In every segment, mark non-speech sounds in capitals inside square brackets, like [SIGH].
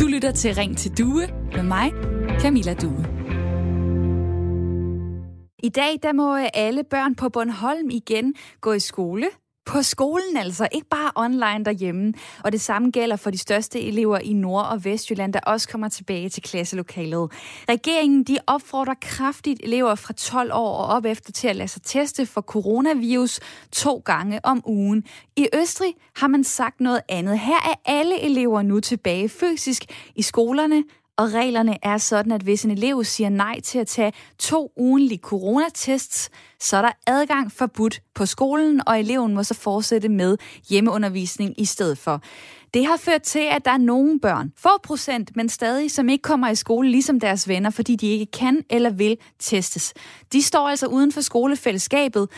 Du lytter til Ring til Due med mig, Camilla Due. I dag der må øh, alle børn på Bornholm igen gå i skole på skolen altså, ikke bare online derhjemme. Og det samme gælder for de største elever i Nord- og Vestjylland, der også kommer tilbage til klasselokalet. Regeringen de opfordrer kraftigt elever fra 12 år og op efter til at lade sig teste for coronavirus to gange om ugen. I Østrig har man sagt noget andet. Her er alle elever nu tilbage fysisk i skolerne, og reglerne er sådan, at hvis en elev siger nej til at tage to ugenlige coronatests, så er der adgang forbudt på skolen, og eleven må så fortsætte med hjemmeundervisning i stedet for. Det har ført til, at der er nogle børn, få procent, men stadig, som ikke kommer i skole ligesom deres venner, fordi de ikke kan eller vil testes. De står altså uden for skolefællesskabet,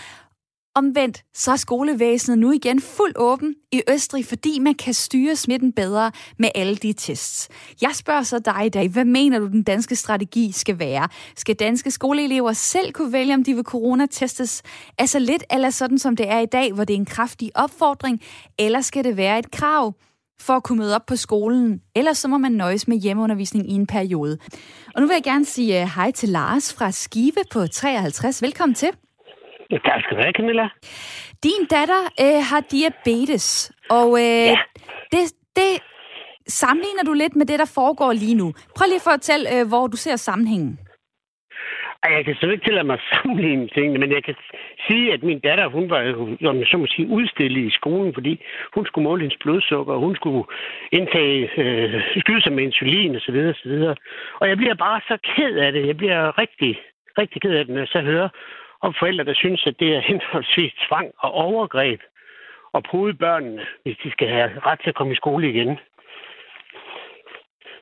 Omvendt så er skolevæsenet nu igen fuldt åben i Østrig, fordi man kan styre smitten bedre med alle de tests. Jeg spørger så dig i dag, hvad mener du, den danske strategi skal være? Skal danske skoleelever selv kunne vælge, om de vil coronatestes? Altså lidt eller sådan, som det er i dag, hvor det er en kraftig opfordring, eller skal det være et krav? for at kunne møde op på skolen. eller så må man nøjes med hjemmeundervisning i en periode. Og nu vil jeg gerne sige øh, hej til Lars fra Skive på 53. Velkommen til. Tak skal du have, Camilla. Din datter øh, har diabetes, og øh, ja. det, det sammenligner du lidt med det, der foregår lige nu. Prøv lige at fortælle, øh, hvor du ser sammenhængen. Jeg kan selvfølgelig ikke tillade mig at sammenligne tingene, men jeg kan sige, at min datter, hun var jo, så må sige, udstillet i skolen, fordi hun skulle måle hendes blodsukker, og hun skulle indtage, øh, skyde sig med insulin osv. osv. Og jeg bliver bare så ked af det. Jeg bliver rigtig, rigtig ked af det, når jeg så hører om forældre, der synes, at det er henholdsvis tvang og overgreb og pode børnene, hvis de skal have ret til at komme i skole igen.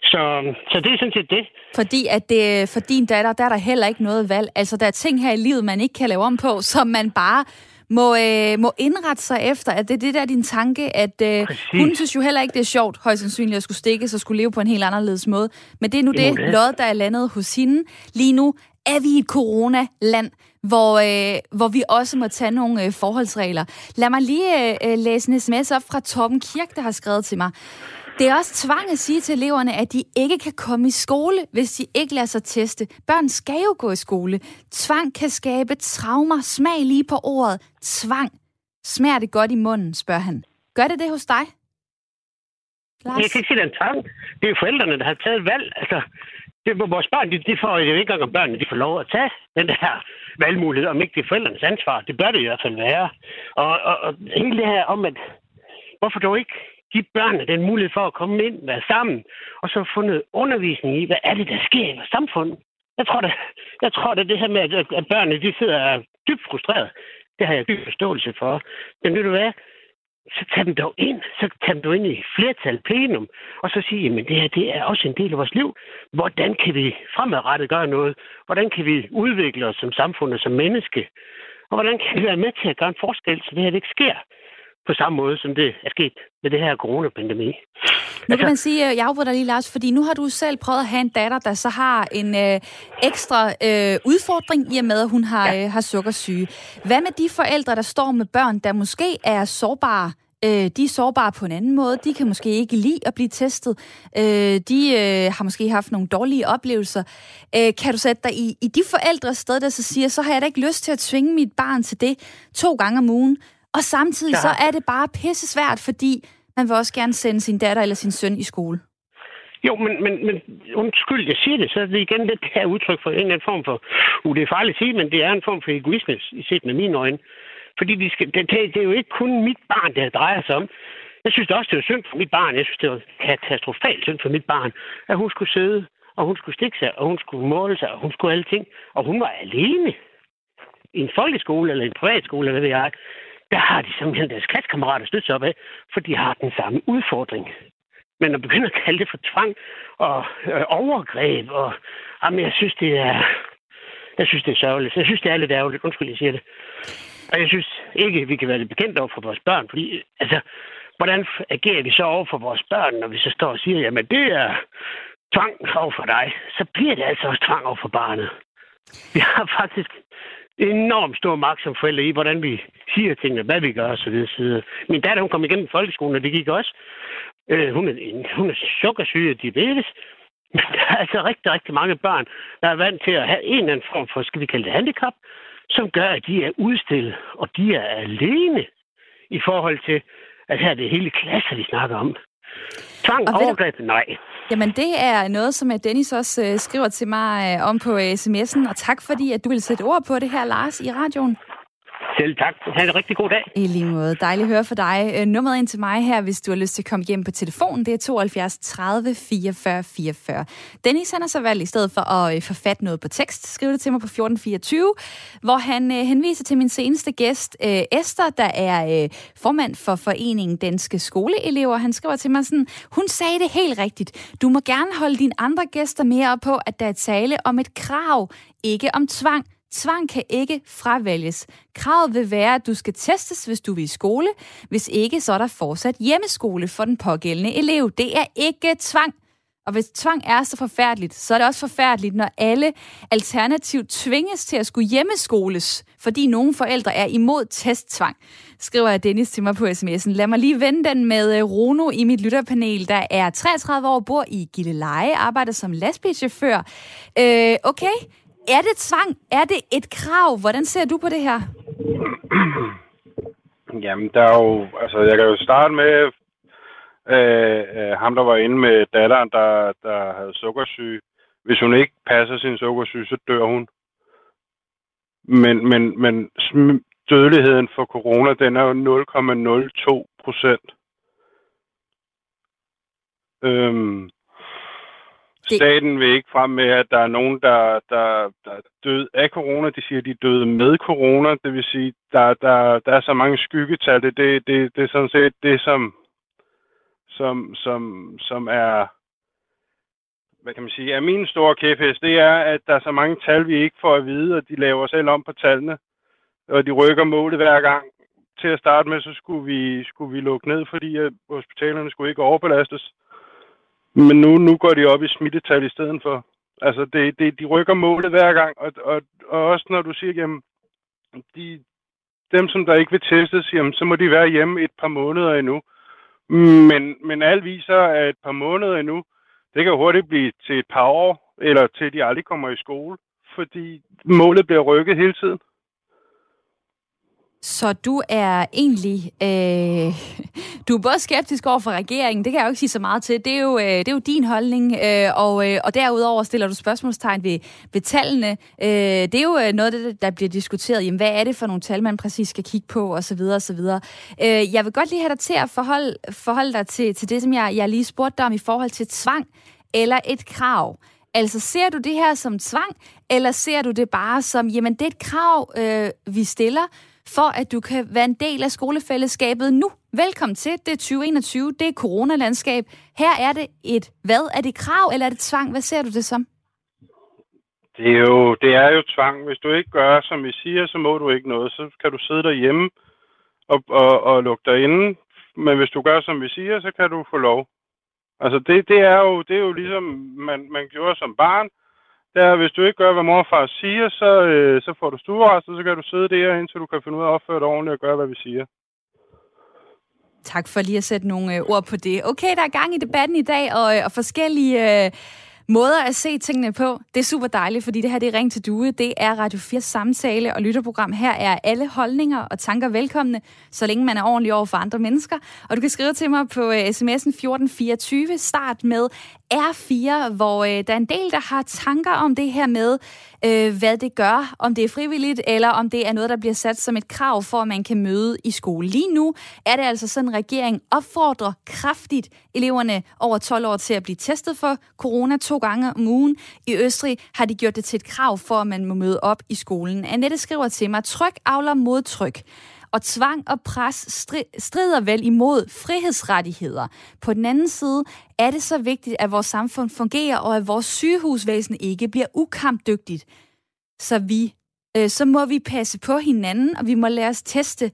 Så, så det er sådan set det. Fordi at det, for din datter, der er der heller ikke noget valg. Altså, der er ting her i livet, man ikke kan lave om på, som man bare må, øh, må indrette sig efter. At det er det der din tanke, at øh, hun synes jo heller ikke, det er sjovt, højst sandsynligt, at skulle stikke og skulle leve på en helt anderledes måde. Men det er nu det, det lod, der er landet hos hende. Lige nu er vi i et coronaland, hvor, øh, hvor vi også må tage nogle øh, forholdsregler. Lad mig lige øh, øh, læse en sms op fra Torben Kirk, der har skrevet til mig. Det er også tvang at sige til eleverne, at de ikke kan komme i skole, hvis de ikke lader sig teste. Børn skal jo gå i skole. Tvang kan skabe traumer. Smag lige på ordet. Tvang. Smager det godt i munden, spørger han. Gør det det hos dig? Lars? Jeg kan ikke sige, det er en tvang. Det er jo forældrene, der har taget valg. Altså, det, vores børn, de, de får jo ikke engang, om børnene de får lov at tage den der valgmulighed, om ikke det er forældrenes ansvar. Det bør det i hvert fald være. Og, og, og hele det her om, at hvorfor dog ikke give børnene den mulighed for at komme ind, være sammen, og så få noget undervisning i, hvad er det, der sker i vores samfund. Jeg tror, det, jeg tror, det, det her med, at, at børnene de sidder dybt frustreret, det har jeg dyb forståelse for. Men ved du hvad? Så tag dem dog ind. Så tag dem dog ind i flertal plenum, og så sige, jamen det her det er også en del af vores liv. Hvordan kan vi fremadrettet gøre noget? Hvordan kan vi udvikle os som samfund og som menneske? Og hvordan kan vi være med til at gøre en forskel, så det her det ikke sker? på samme måde, som det er sket med det her coronapandemi. Nu kan man sige, jeg afbryder lige, Lars, fordi nu har du selv prøvet at have en datter, der så har en øh, ekstra øh, udfordring i og med, at hun har, ja. øh, har sukkersyge. Hvad med de forældre, der står med børn, der måske er sårbare Øh, de er sårbare på en anden måde. De kan måske ikke lide at blive testet. Øh, de øh, har måske haft nogle dårlige oplevelser. Øh, kan du sætte dig i, i de forældres sted, der så siger, så har jeg da ikke lyst til at tvinge mit barn til det to gange om ugen. Og samtidig ja. så er det bare pisse svært, fordi man vil også gerne sende sin datter eller sin søn i skole. Jo, men, men, men undskyld, jeg siger det, så er det igen lidt her udtryk for en eller anden form for, uh, det er farligt at sige, men det er en form for egoisme, set med mine øjne. Fordi de skal, det, det, er jo ikke kun mit barn, det drejer sig om. Jeg synes det også, det var synd for mit barn. Jeg synes, det var katastrofalt synd for mit barn, at hun skulle sidde, og hun skulle stikke sig, og hun skulle måle sig, og hun skulle alle ting. Og hun var alene i en folkeskole eller en privatskole, eller hvad ved jeg der har de simpelthen deres klassekammerater stødt sig op af, for de har den samme udfordring. Men at begynde at kalde det for tvang og øh, overgreb, og jamen, jeg synes, det er, jeg synes, det er sørgeligt. Jeg synes, det er lidt ærgerligt. Undskyld, jeg siger det. Og jeg synes ikke, vi kan være det bekendt over for vores børn, fordi, altså, hvordan agerer vi så over for vores børn, når vi så står og siger, jamen, det er tvang over for dig, så bliver det altså også tvang over for barnet. Vi har faktisk enormt stor magt som forældre i, hvordan vi siger tingene, hvad vi gør osv. Min datter, hun kom igennem folkeskolen, og det gik også. Øh, hun, er, hun er sukkersyge og diabetes. [LAUGHS] Men der er altså rigtig, rigtig mange børn, der er vant til at have en eller anden form for, skal vi kalde det handicap, som gør, at de er udstillet, og de er alene i forhold til, at her er det hele klasser, de snakker om. Tvang, overgreb, nej. Jamen, det er noget, som øh, Dennis også øh, skriver til mig øh, om på øh, sms'en, og tak fordi, at du vil sætte ord på det her, Lars, i radioen. Selv tak. Ha' en rigtig god dag. I lige måde. Dejligt at høre fra dig. Øh, nummeret ind til mig her, hvis du har lyst til at komme hjem på telefonen, det er 72 30 44 44. Dennis han har så valgt i stedet for at øh, forfatte noget på tekst, skrive det til mig på 1424, hvor han øh, henviser til min seneste gæst, øh, Esther, der er øh, formand for Foreningen Danske Skoleelever. Han skriver til mig sådan, hun sagde det helt rigtigt. Du må gerne holde dine andre gæster mere på, at der er tale om et krav, ikke om tvang. Tvang kan ikke fravælges. Kravet vil være, at du skal testes, hvis du vil i skole. Hvis ikke, så er der fortsat hjemmeskole for den pågældende elev. Det er ikke tvang. Og hvis tvang er så forfærdeligt, så er det også forfærdeligt, når alle alternativt tvinges til at skulle hjemmeskoles, fordi nogle forældre er imod testtvang, skriver Dennis til mig på sms'en. Lad mig lige vende den med øh, Rono i mit lytterpanel, der er 33 år, bor i Gilleleje, arbejder som lastbilchauffør. Øh, okay, er det tvang? Er det et krav? Hvordan ser du på det her? [CLEARS THROAT] Jamen, der er jo... Altså, jeg kan jo starte med øh, øh, ham, der var inde med datteren, der, der havde sukkersyge. Hvis hun ikke passer sin sukkersyge, så dør hun. Men, men, men dødeligheden for corona, den er jo 0,02 procent. Øhm, det... Staten vil ikke frem med, at der er nogen, der, der, der er død af corona. De siger, at de er døde med corona. Det vil sige, der, der, der er så mange skyggetal. Det, det, det, det er sådan set det, som, som, som, som er, hvad kan man sige, er min store kæphest. Det er, at der er så mange tal, vi ikke får at vide, og de laver selv om på tallene. Og de rykker målet hver gang. Til at starte med, så skulle vi, skulle vi lukke ned, fordi hospitalerne skulle ikke overbelastes. Men nu, nu går de op i smittetal i stedet for. Altså, det, det, de rykker målet hver gang, og, og, og også når du siger, jamen, de, dem, som der ikke vil testes, jamen, så må de være hjemme et par måneder endnu. Men, men alt viser, at et par måneder endnu, det kan hurtigt blive til et par år, eller til de aldrig kommer i skole, fordi målet bliver rykket hele tiden. Så du er egentlig øh, [LAUGHS] du er både skeptisk over for regeringen, det kan jeg jo ikke sige så meget til. Det er jo, øh, det er jo din holdning, øh, og, øh, og derudover stiller du spørgsmålstegn ved, ved tallene. Øh, det er jo øh, noget der, det, der bliver diskuteret. Jamen, hvad er det for nogle tal, man præcis skal kigge på, og så videre, og så videre. Øh, jeg vil godt lige have dig til at forholde, forholde dig til, til det, som jeg, jeg lige spurgte dig om i forhold til tvang eller et krav. Altså, ser du det her som tvang, eller ser du det bare som, jamen, det er et krav, øh, vi stiller, for at du kan være en del af skolefællesskabet nu. Velkommen til. Det er 2021. Det er coronalandskab. Her er det et hvad? Er det krav, eller er det tvang? Hvad ser du det som? Det er jo, det er jo tvang. Hvis du ikke gør, som vi siger, så må du ikke noget. Så kan du sidde derhjemme og, og, og lukke dig inde. Men hvis du gør, som vi siger, så kan du få lov. Altså, det, det, er, jo, det er jo ligesom, man, man gjorde som barn det er, hvis du ikke gør, hvad mor og far siger, så, øh, så får du stuerest, og så kan du sidde der, indtil du kan finde ud af at opføre dig ordentligt og gøre, hvad vi siger. Tak for lige at sætte nogle øh, ord på det. Okay, der er gang i debatten i dag, og, øh, og forskellige... Øh, måder at se tingene på. Det er super dejligt, fordi det her det er Ring til Due. Det er Radio 4 samtale og lytterprogram. Her er alle holdninger og tanker velkomne, så længe man er ordentlig over for andre mennesker. Og du kan skrive til mig på uh, sms'en 1424. Start med R4, hvor øh, der er en del, der har tanker om det her med, øh, hvad det gør, om det er frivilligt, eller om det er noget, der bliver sat som et krav for, at man kan møde i skole. Lige nu er det altså sådan, at regeringen opfordrer kraftigt eleverne over 12 år til at blive testet for corona to gange om ugen. I Østrig har de gjort det til et krav for, at man må møde op i skolen. Annette skriver til mig, tryk avler modtryk. Og tvang og pres strider vel imod frihedsrettigheder. På den anden side er det så vigtigt, at vores samfund fungerer, og at vores sygehusvæsen ikke bliver ukampdygtigt. Så vi øh, så må vi passe på hinanden, og vi må lade os teste.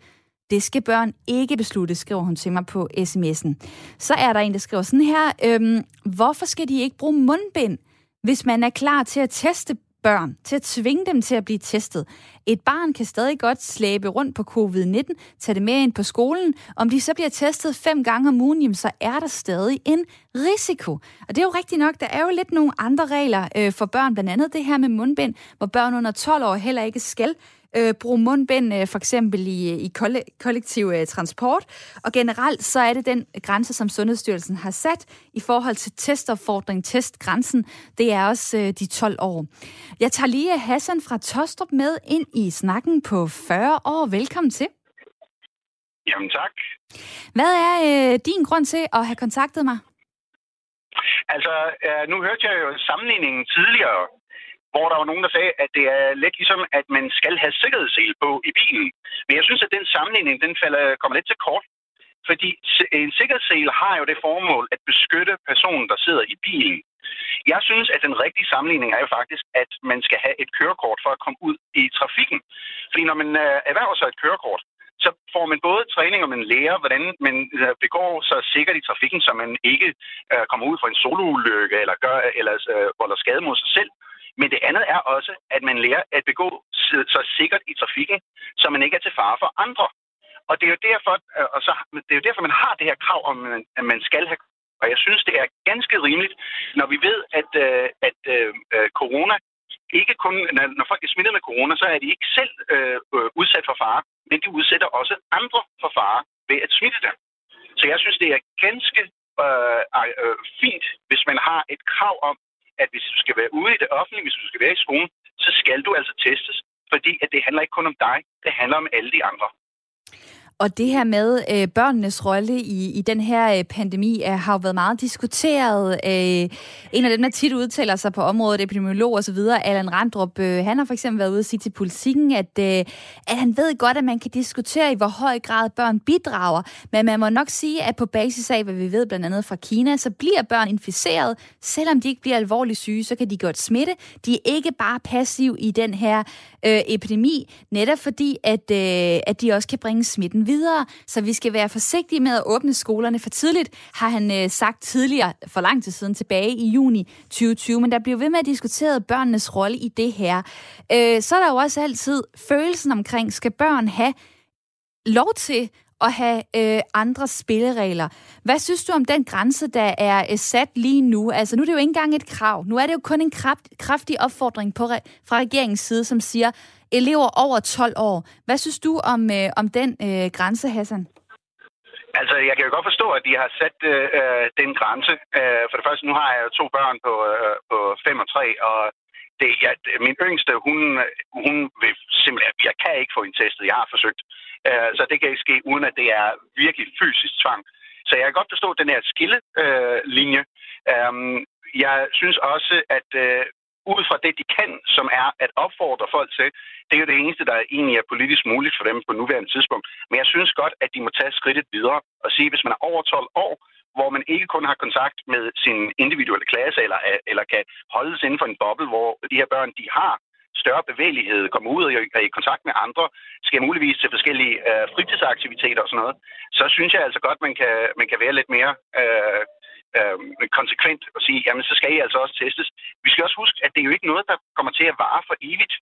Det skal børn ikke beslutte, skriver hun til mig på sms'en. Så er der en, der skriver sådan her, øhm, hvorfor skal de ikke bruge mundbind, hvis man er klar til at teste børn, til at tvinge dem til at blive testet. Et barn kan stadig godt slæbe rundt på covid-19, tage det med ind på skolen. Om de så bliver testet fem gange om ugen, jamen, så er der stadig en risiko. Og det er jo rigtigt nok, der er jo lidt nogle andre regler øh, for børn, blandt andet det her med mundbind, hvor børn under 12 år heller ikke skal øh, bruge mundbind, øh, for eksempel i, i kollektiv øh, transport. Og generelt så er det den grænse, som Sundhedsstyrelsen har sat i forhold til testopfordring, testgrænsen. Det er også øh, de 12 år. Jeg tager lige Hassan fra Tostrup med ind i snakken på 40 år. Velkommen til. Jamen tak. Hvad er øh, din grund til at have kontaktet mig? Altså, øh, nu hørte jeg jo sammenligningen tidligere hvor der var nogen, der sagde, at det er lidt ligesom, at man skal have sikkerhedssel på i bilen. Men jeg synes, at den sammenligning, den falder, kommer lidt til kort. Fordi en sikkerhedssel har jo det formål at beskytte personen, der sidder i bilen. Jeg synes, at den rigtige sammenligning er jo faktisk, at man skal have et kørekort for at komme ud i trafikken. Fordi når man øh, erhverver sig et kørekort, så får man både træning, og man lærer, hvordan man øh, begår sig sikkert i trafikken, så man ikke øh, kommer ud for en soloulykke eller, gør, eller øh, volder skade mod sig selv. Men det andet er også, at man lærer at begå sig sikkert i trafikken, så man ikke er til fare for andre. Og det er jo derfor, øh, og så, det er jo derfor man har det her krav om, at man skal have og jeg synes, det er ganske rimeligt, når vi ved, at, øh, at øh, øh corona ikke kun, når folk er smittet med corona, så er de ikke selv øh, øh, udsat for fare, men de udsætter også andre for fare ved at smitte dem. Så jeg synes, det er ganske øh, øh, fint, hvis man har et krav om, at hvis du skal være ude i det offentlige, hvis du skal være i skolen, så skal du altså testes, fordi at det handler ikke kun om dig, det handler om alle de andre. Og det her med øh, børnenes rolle i, i den her øh, pandemi er, har jo været meget diskuteret. Øh, en af dem, der tit udtaler sig på området, epidemiolog og så videre, Allan Randrup, øh, han har for eksempel været ude og sige til politikken, at, øh, at han ved godt, at man kan diskutere, i hvor høj grad børn bidrager. Men man må nok sige, at på basis af, hvad vi ved blandt andet fra Kina, så bliver børn inficeret. Selvom de ikke bliver alvorligt syge, så kan de godt smitte. De er ikke bare passiv i den her øh, epidemi, netop fordi, at, øh, at de også kan bringe smitten videre. Så vi skal være forsigtige med at åbne skolerne for tidligt, har han øh, sagt tidligere, for lang tid siden, tilbage i juni 2020. Men der bliver ved med at diskutere børnenes rolle i det her. Øh, så er der jo også altid følelsen omkring, skal børn have lov til at have øh, andre spilleregler. Hvad synes du om den grænse, der er øh, sat lige nu? Altså nu er det jo ikke engang et krav. Nu er det jo kun en kraft, kraftig opfordring på, fra regeringens side, som siger, elever over 12 år. Hvad synes du om, øh, om den øh, grænse, Hassan? Altså, jeg kan jo godt forstå, at de har sat øh, øh den grænse. Øh, for det første, nu har jeg jo to børn på, øh, på 5 og 3, og det, ja, min yngste, hun, hun vil simpelthen, jeg kan ikke få en testet, jeg har forsøgt. Øh, så det kan ikke ske, uden at det er virkelig fysisk tvang. Så jeg kan godt forstå den her skillelinje. Øh, jeg synes også, at øh, ud fra det, de kan, som er at opfordre folk til, det er jo det eneste, der egentlig er politisk muligt for dem på nuværende tidspunkt. Men jeg synes godt, at de må tage skridtet videre og sige, at hvis man er over 12 år, hvor man ikke kun har kontakt med sin individuelle klasse, eller, eller kan holdes inden for en boble, hvor de her børn, de har større bevægelighed, komme ud og er i kontakt med andre, skal muligvis til forskellige øh, fritidsaktiviteter og sådan noget, så synes jeg altså godt, man kan, man kan være lidt mere øh, øh, konsekvent og sige, jamen så skal I altså også testes. Vi skal også huske, at det er jo ikke noget, der kommer til at vare for evigt.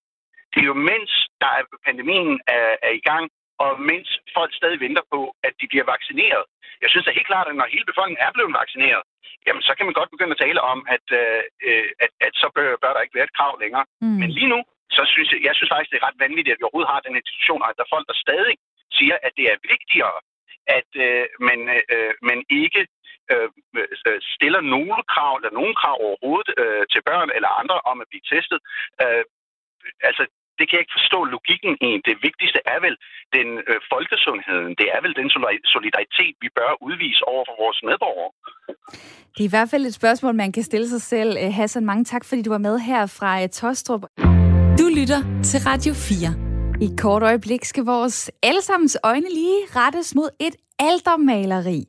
Det er jo mens der er, pandemien er, er i gang, og mens folk stadig venter på, at de bliver vaccineret. Jeg synes da helt klart, at når hele befolkningen er blevet vaccineret, jamen så kan man godt begynde at tale om, at, øh, øh, at, at så bør, bør der ikke være et krav længere. Mm. Men lige nu, så synes jeg, jeg synes faktisk, det er ret vanvittigt, at vi overhovedet har den institution, og at der er folk, der stadig siger, at det er vigtigere, at øh, man, øh, man ikke øh, øh, stiller nogle krav, eller nogen krav overhovedet øh, til børn eller andre om at blive testet. Øh, altså, det kan jeg ikke forstå logikken i. Det vigtigste er vel den øh, folkesundheden. Det er vel den solidaritet, vi bør udvise over for vores medborgere. Det er i hvert fald et spørgsmål, man kan stille sig selv. Øh, Hassan, mange tak, fordi du var med her fra øh, Tostrup. Du lytter til Radio 4. I et kort øjeblik skal vores allesammens øjne lige rettes mod et aldermaleri.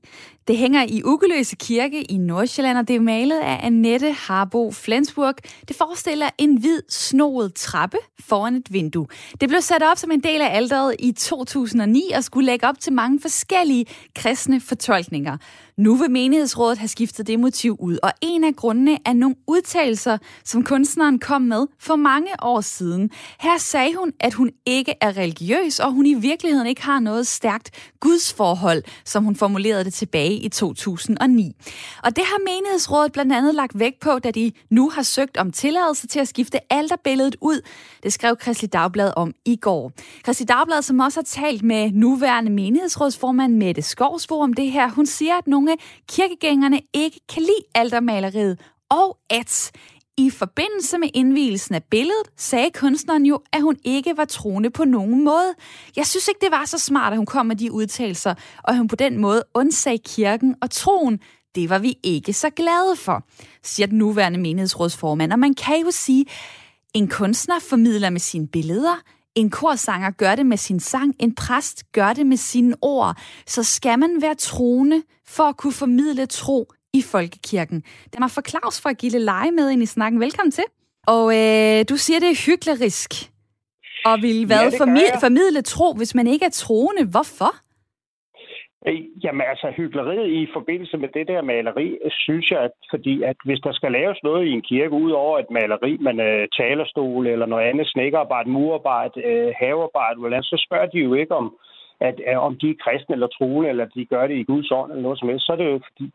Det hænger i Ugeløse Kirke i Nordsjælland, og det er malet af Annette Harbo Flensburg. Det forestiller en hvid, snoet trappe foran et vindue. Det blev sat op som en del af alderet i 2009 og skulle lægge op til mange forskellige kristne fortolkninger. Nu vil menighedsrådet have skiftet det motiv ud, og en af grundene er nogle udtalelser, som kunstneren kom med for mange år siden. Her sagde hun, at hun ikke er religiøs, og hun i virkeligheden ikke har noget stærkt gudsforhold, som hun formulerede det tilbage i 2009. Og det har menighedsrådet blandt andet lagt vægt på, da de nu har søgt om tilladelse til at skifte alterbilledet ud. Det skrev Kristelig Dagblad om i går. Kristelig Dagblad, som også har talt med nuværende menighedsrådsformand Mette Skovsvor om det her, hun siger, at nogle kirkegængerne ikke kan lide altermaleriet, og at i forbindelse med indvielsen af billedet sagde kunstneren jo, at hun ikke var troende på nogen måde. Jeg synes ikke, det var så smart, at hun kom med de udtalelser, og at hun på den måde undsagde kirken og troen. Det var vi ikke så glade for, siger den nuværende menighedsrådsformand. Og man kan jo sige, en kunstner formidler med sine billeder, en korsanger gør det med sin sang, en præst gør det med sine ord. Så skal man være troende for at kunne formidle tro i folkekirken. Det er for Claus fra Gille Leje med ind i snakken. Velkommen til. Og øh, du siger, det er hyklerisk og vil hvad, ja, formidle, formidle tro, hvis man ikke er troende. Hvorfor? Øh, jamen altså, hyggeleriet i forbindelse med det der maleri, synes jeg, at fordi at hvis der skal laves noget i en kirke, ud over et maleri, man uh, talerstol eller noget andet, snækkerarbejde, murarbejde, uh, havearbejde, så spørger de jo ikke om, at, at om de er kristne eller troende, eller de gør det i Guds ånd eller noget som helst, så er det jo fordi,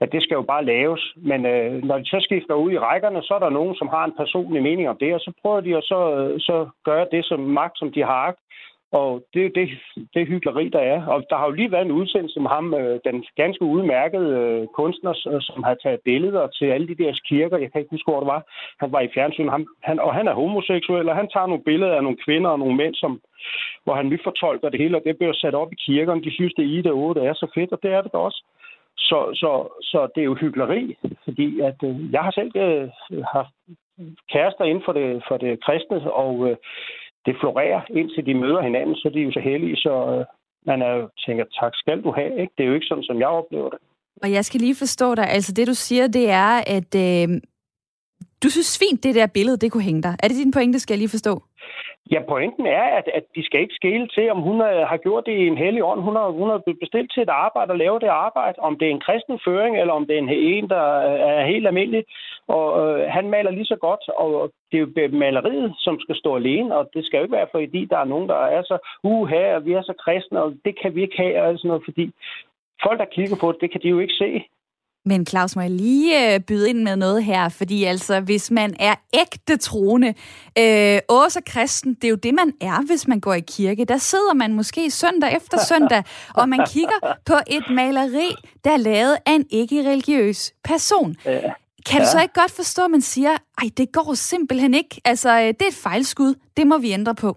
at det skal jo bare laves. Men øh, når de så skifter ud i rækkerne, så er der nogen, som har en personlig mening om det, og så prøver de at så, så gøre det som magt, som de har og det er det, det hyggeleri, der er. Og der har jo lige været en udsendelse med ham, øh, den ganske udmærkede øh, kunstner, som har taget billeder til alle de der kirker. Jeg kan ikke huske, hvor det var. Han var i fjernsyn, han, han, og han er homoseksuel, og han tager nogle billeder af nogle kvinder og nogle mænd, som, hvor han nyfortolker det hele, og det bliver sat op i kirkerne. De synes, det er i det 8 er så fedt, og det er det da også. Så, så, så det er jo hyggeleri, fordi at, øh, jeg har selv øh, haft kærester inden for det, for det kristne, og øh, det florerer, indtil de møder hinanden, så de er jo så heldige, så øh, man er jo tænker, tak skal du have. Ikke? Det er jo ikke sådan, som jeg oplever det. Og jeg skal lige forstå dig. Altså det, du siger, det er, at øh, du synes fint, det der billede, det kunne hænge dig. Er det din pointe, skal jeg lige forstå? Ja, pointen er, at, at de skal ikke skele til, om hun øh, har gjort det i en hellig ånd. Hun har, hun har bestilt til et arbejde og lave det arbejde. Om det er en kristen føring, eller om det er en, en der øh, er helt almindelig. Og øh, han maler lige så godt, og det er jo maleriet, som skal stå alene. Og det skal jo ikke være, fordi der er nogen, der er så, uha, og vi er så kristne, og det kan vi ikke have, og sådan noget, fordi folk, der kigger på det, det kan de jo ikke se. Men Claus, må jeg lige øh, byde ind med noget her? Fordi altså, hvis man er ægte troende, øh, også kristen, det er jo det, man er, hvis man går i kirke. Der sidder man måske søndag efter søndag, [LAUGHS] og man kigger på et maleri, der er lavet af en ikke-religiøs person. Ja. Kan du så ikke godt forstå, at man siger, ej, det går simpelthen ikke. Altså, øh, det er et fejlskud. Det må vi ændre på.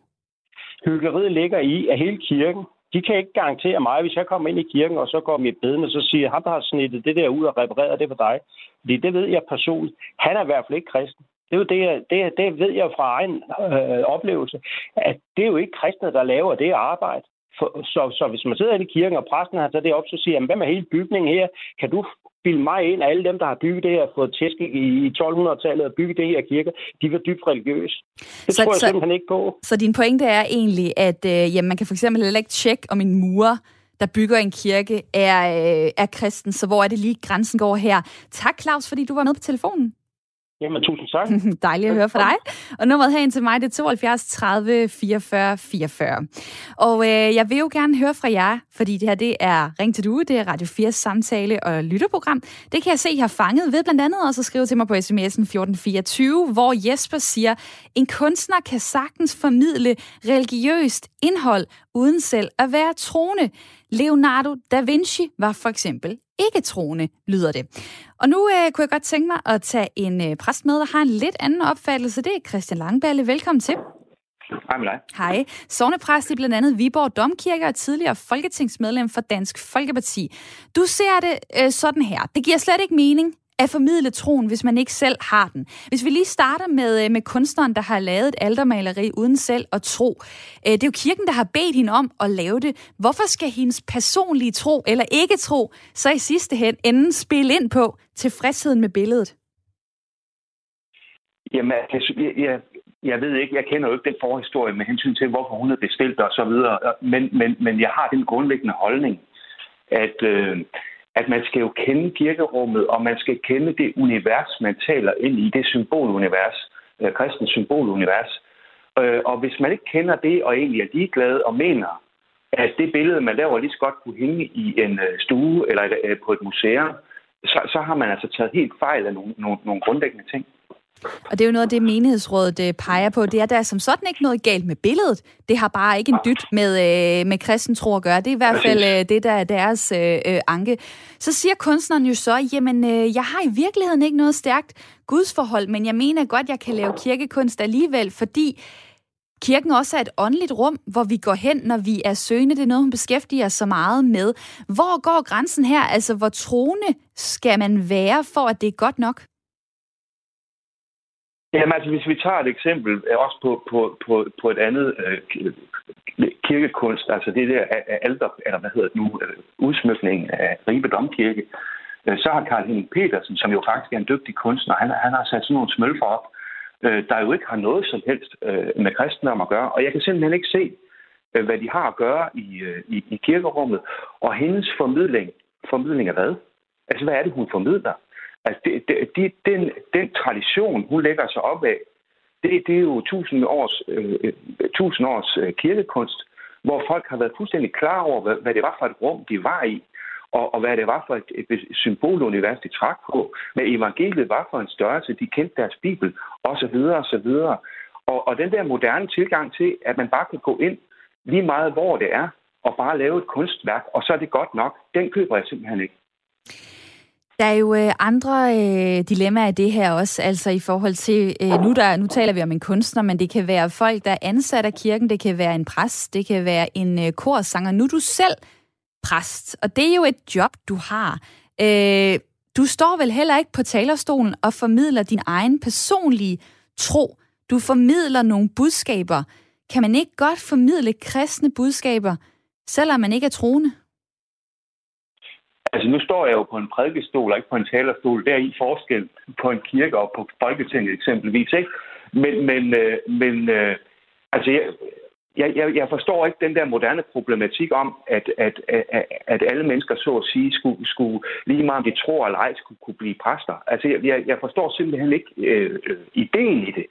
Hyggeriet ligger i, at hele kirken de kan ikke garantere mig, hvis jeg kommer ind i kirken, og så går mit bedende, så siger ham, der har snittet det der ud og repareret det for dig. Fordi det ved jeg personligt. Han er i hvert fald ikke kristen. Det er jo det, det, det ved jeg fra egen øh, oplevelse, at det er jo ikke kristne, der laver det arbejde. For, så, så hvis man sidder i kirken, og præsten har taget det op, så siger han, hvad med hele bygningen her? Kan du bilde mig ind, at alle dem, der har bygget det her, fået tæsk i 1200-tallet og bygget det her kirke, de var dybt religiøse. Det så, tror jeg så, simpelthen ikke på. Så din pointe er egentlig, at øh, jamen, man kan for eksempel heller ikke tjekke, om en murer der bygger en kirke, er, øh, er kristen. Så hvor er det lige, grænsen går her? Tak, Claus, fordi du var med på telefonen. Jamen, tusind tak. [LAUGHS] Dejligt at høre fra dig. Og nummeret herind til mig, det er 72 30 44 44. Og øh, jeg vil jo gerne høre fra jer, fordi det her, det er Ring til Due, det er Radio 4 samtale- og lytterprogram. Det kan jeg se, I har fanget ved blandt andet også at skrive til mig på sms'en 1424, hvor Jesper siger, en kunstner kan sagtens formidle religiøst indhold, uden selv at være troende. Leonardo da Vinci var for eksempel ikke troende, lyder det. Og nu øh, kunne jeg godt tænke mig at tage en øh, præst med, der har en lidt anden opfattelse. Det er Christian Langballe. Velkommen til. Hej med dig. Hej. Sovnepræst i blandt andet Viborg Domkirke og tidligere folketingsmedlem for Dansk Folkeparti. Du ser det øh, sådan her. Det giver slet ikke mening, at formidle troen, hvis man ikke selv har den. Hvis vi lige starter med, øh, med kunstneren, der har lavet et aldermaleri uden selv at tro. Øh, det er jo kirken, der har bedt hende om at lave det. Hvorfor skal hendes personlige tro eller ikke tro så i sidste hen enden spille ind på tilfredsheden med billedet? Jamen, altså, jeg, jeg, jeg ved ikke, jeg kender jo ikke den forhistorie med hensyn til, hvorfor hun er bestilt og så videre, men, men, men jeg har den grundlæggende holdning, at øh, at man skal jo kende kirkerummet, og man skal kende det univers, man taler ind i, det symbolunivers, øh, kristens symbolunivers. Øh, og hvis man ikke kender det, og egentlig er ligeglad og mener, at det billede, man laver, lige så godt kunne hænge i en øh, stue eller øh, på et museum, så, så har man altså taget helt fejl af nogle, nogle, nogle grundlæggende ting. Og det er jo noget af det, menighedsrådet øh, peger på. Det er der som sådan ikke noget galt med billedet. Det har bare ikke en dyt med, øh, med kristen tro at gøre. Det er i hvert fald øh, det, der er deres øh, øh, anke. Så siger kunstneren jo så, jamen øh, jeg har i virkeligheden ikke noget stærkt gudsforhold, men jeg mener godt, jeg kan lave kirkekunst alligevel, fordi kirken også er et åndeligt rum, hvor vi går hen, når vi er søgende. Det er noget, hun beskæftiger sig meget med. Hvor går grænsen her? Altså, hvor troende skal man være, for at det er godt nok? Jamen altså, hvis vi tager et eksempel øh, også på, på, på, på et andet øh, kirkekunst, altså det der øh, alder, eller hvad hedder det nu, øh, udsmykning af Ribe Domkirke, øh, så har Karl Henning Petersen, som jo faktisk er en dygtig kunstner, han, han har sat sådan nogle smølfer op, øh, der jo ikke har noget som helst øh, med kristendom at gøre. Og jeg kan simpelthen ikke se, øh, hvad de har at gøre i, øh, i, i kirkerummet. Og hendes formidling, formidling af hvad? Altså, hvad er det, hun formidler? Altså, det, det, de, den, den tradition, hun lægger sig op af, det, det er jo tusind års, øh, øh, tusind års øh, kirkekunst, hvor folk har været fuldstændig klar over, hvad, hvad det var for et rum, de var i, og, og hvad det var for et, et symbolunivers, de trak på, hvad evangeliet var for en størrelse, de kendte deres bibel, osv. osv. Og, og den der moderne tilgang til, at man bare kan gå ind lige meget, hvor det er, og bare lave et kunstværk, og så er det godt nok, den køber jeg simpelthen ikke. Der er jo øh, andre øh, dilemmaer i det her også, altså i forhold til, øh, nu, der, nu taler vi om en kunstner, men det kan være folk, der er ansat af kirken, det kan være en præst, det kan være en øh, korsanger. Nu er du selv præst, og det er jo et job, du har. Øh, du står vel heller ikke på talerstolen og formidler din egen personlige tro. Du formidler nogle budskaber. Kan man ikke godt formidle kristne budskaber, selvom man ikke er troende? Altså, nu står jeg jo på en prædikestol og ikke på en talerstol. Der er i forskel på en kirke og på Folketinget eksempelvis, ikke? Men, men, øh, men øh, altså, jeg, jeg, jeg, forstår ikke den der moderne problematik om, at, at, at, at alle mennesker, så at sige, skulle, skulle lige meget om de tror eller ej, skulle kunne blive præster. Altså, jeg, jeg forstår simpelthen ikke øh, ideen i det.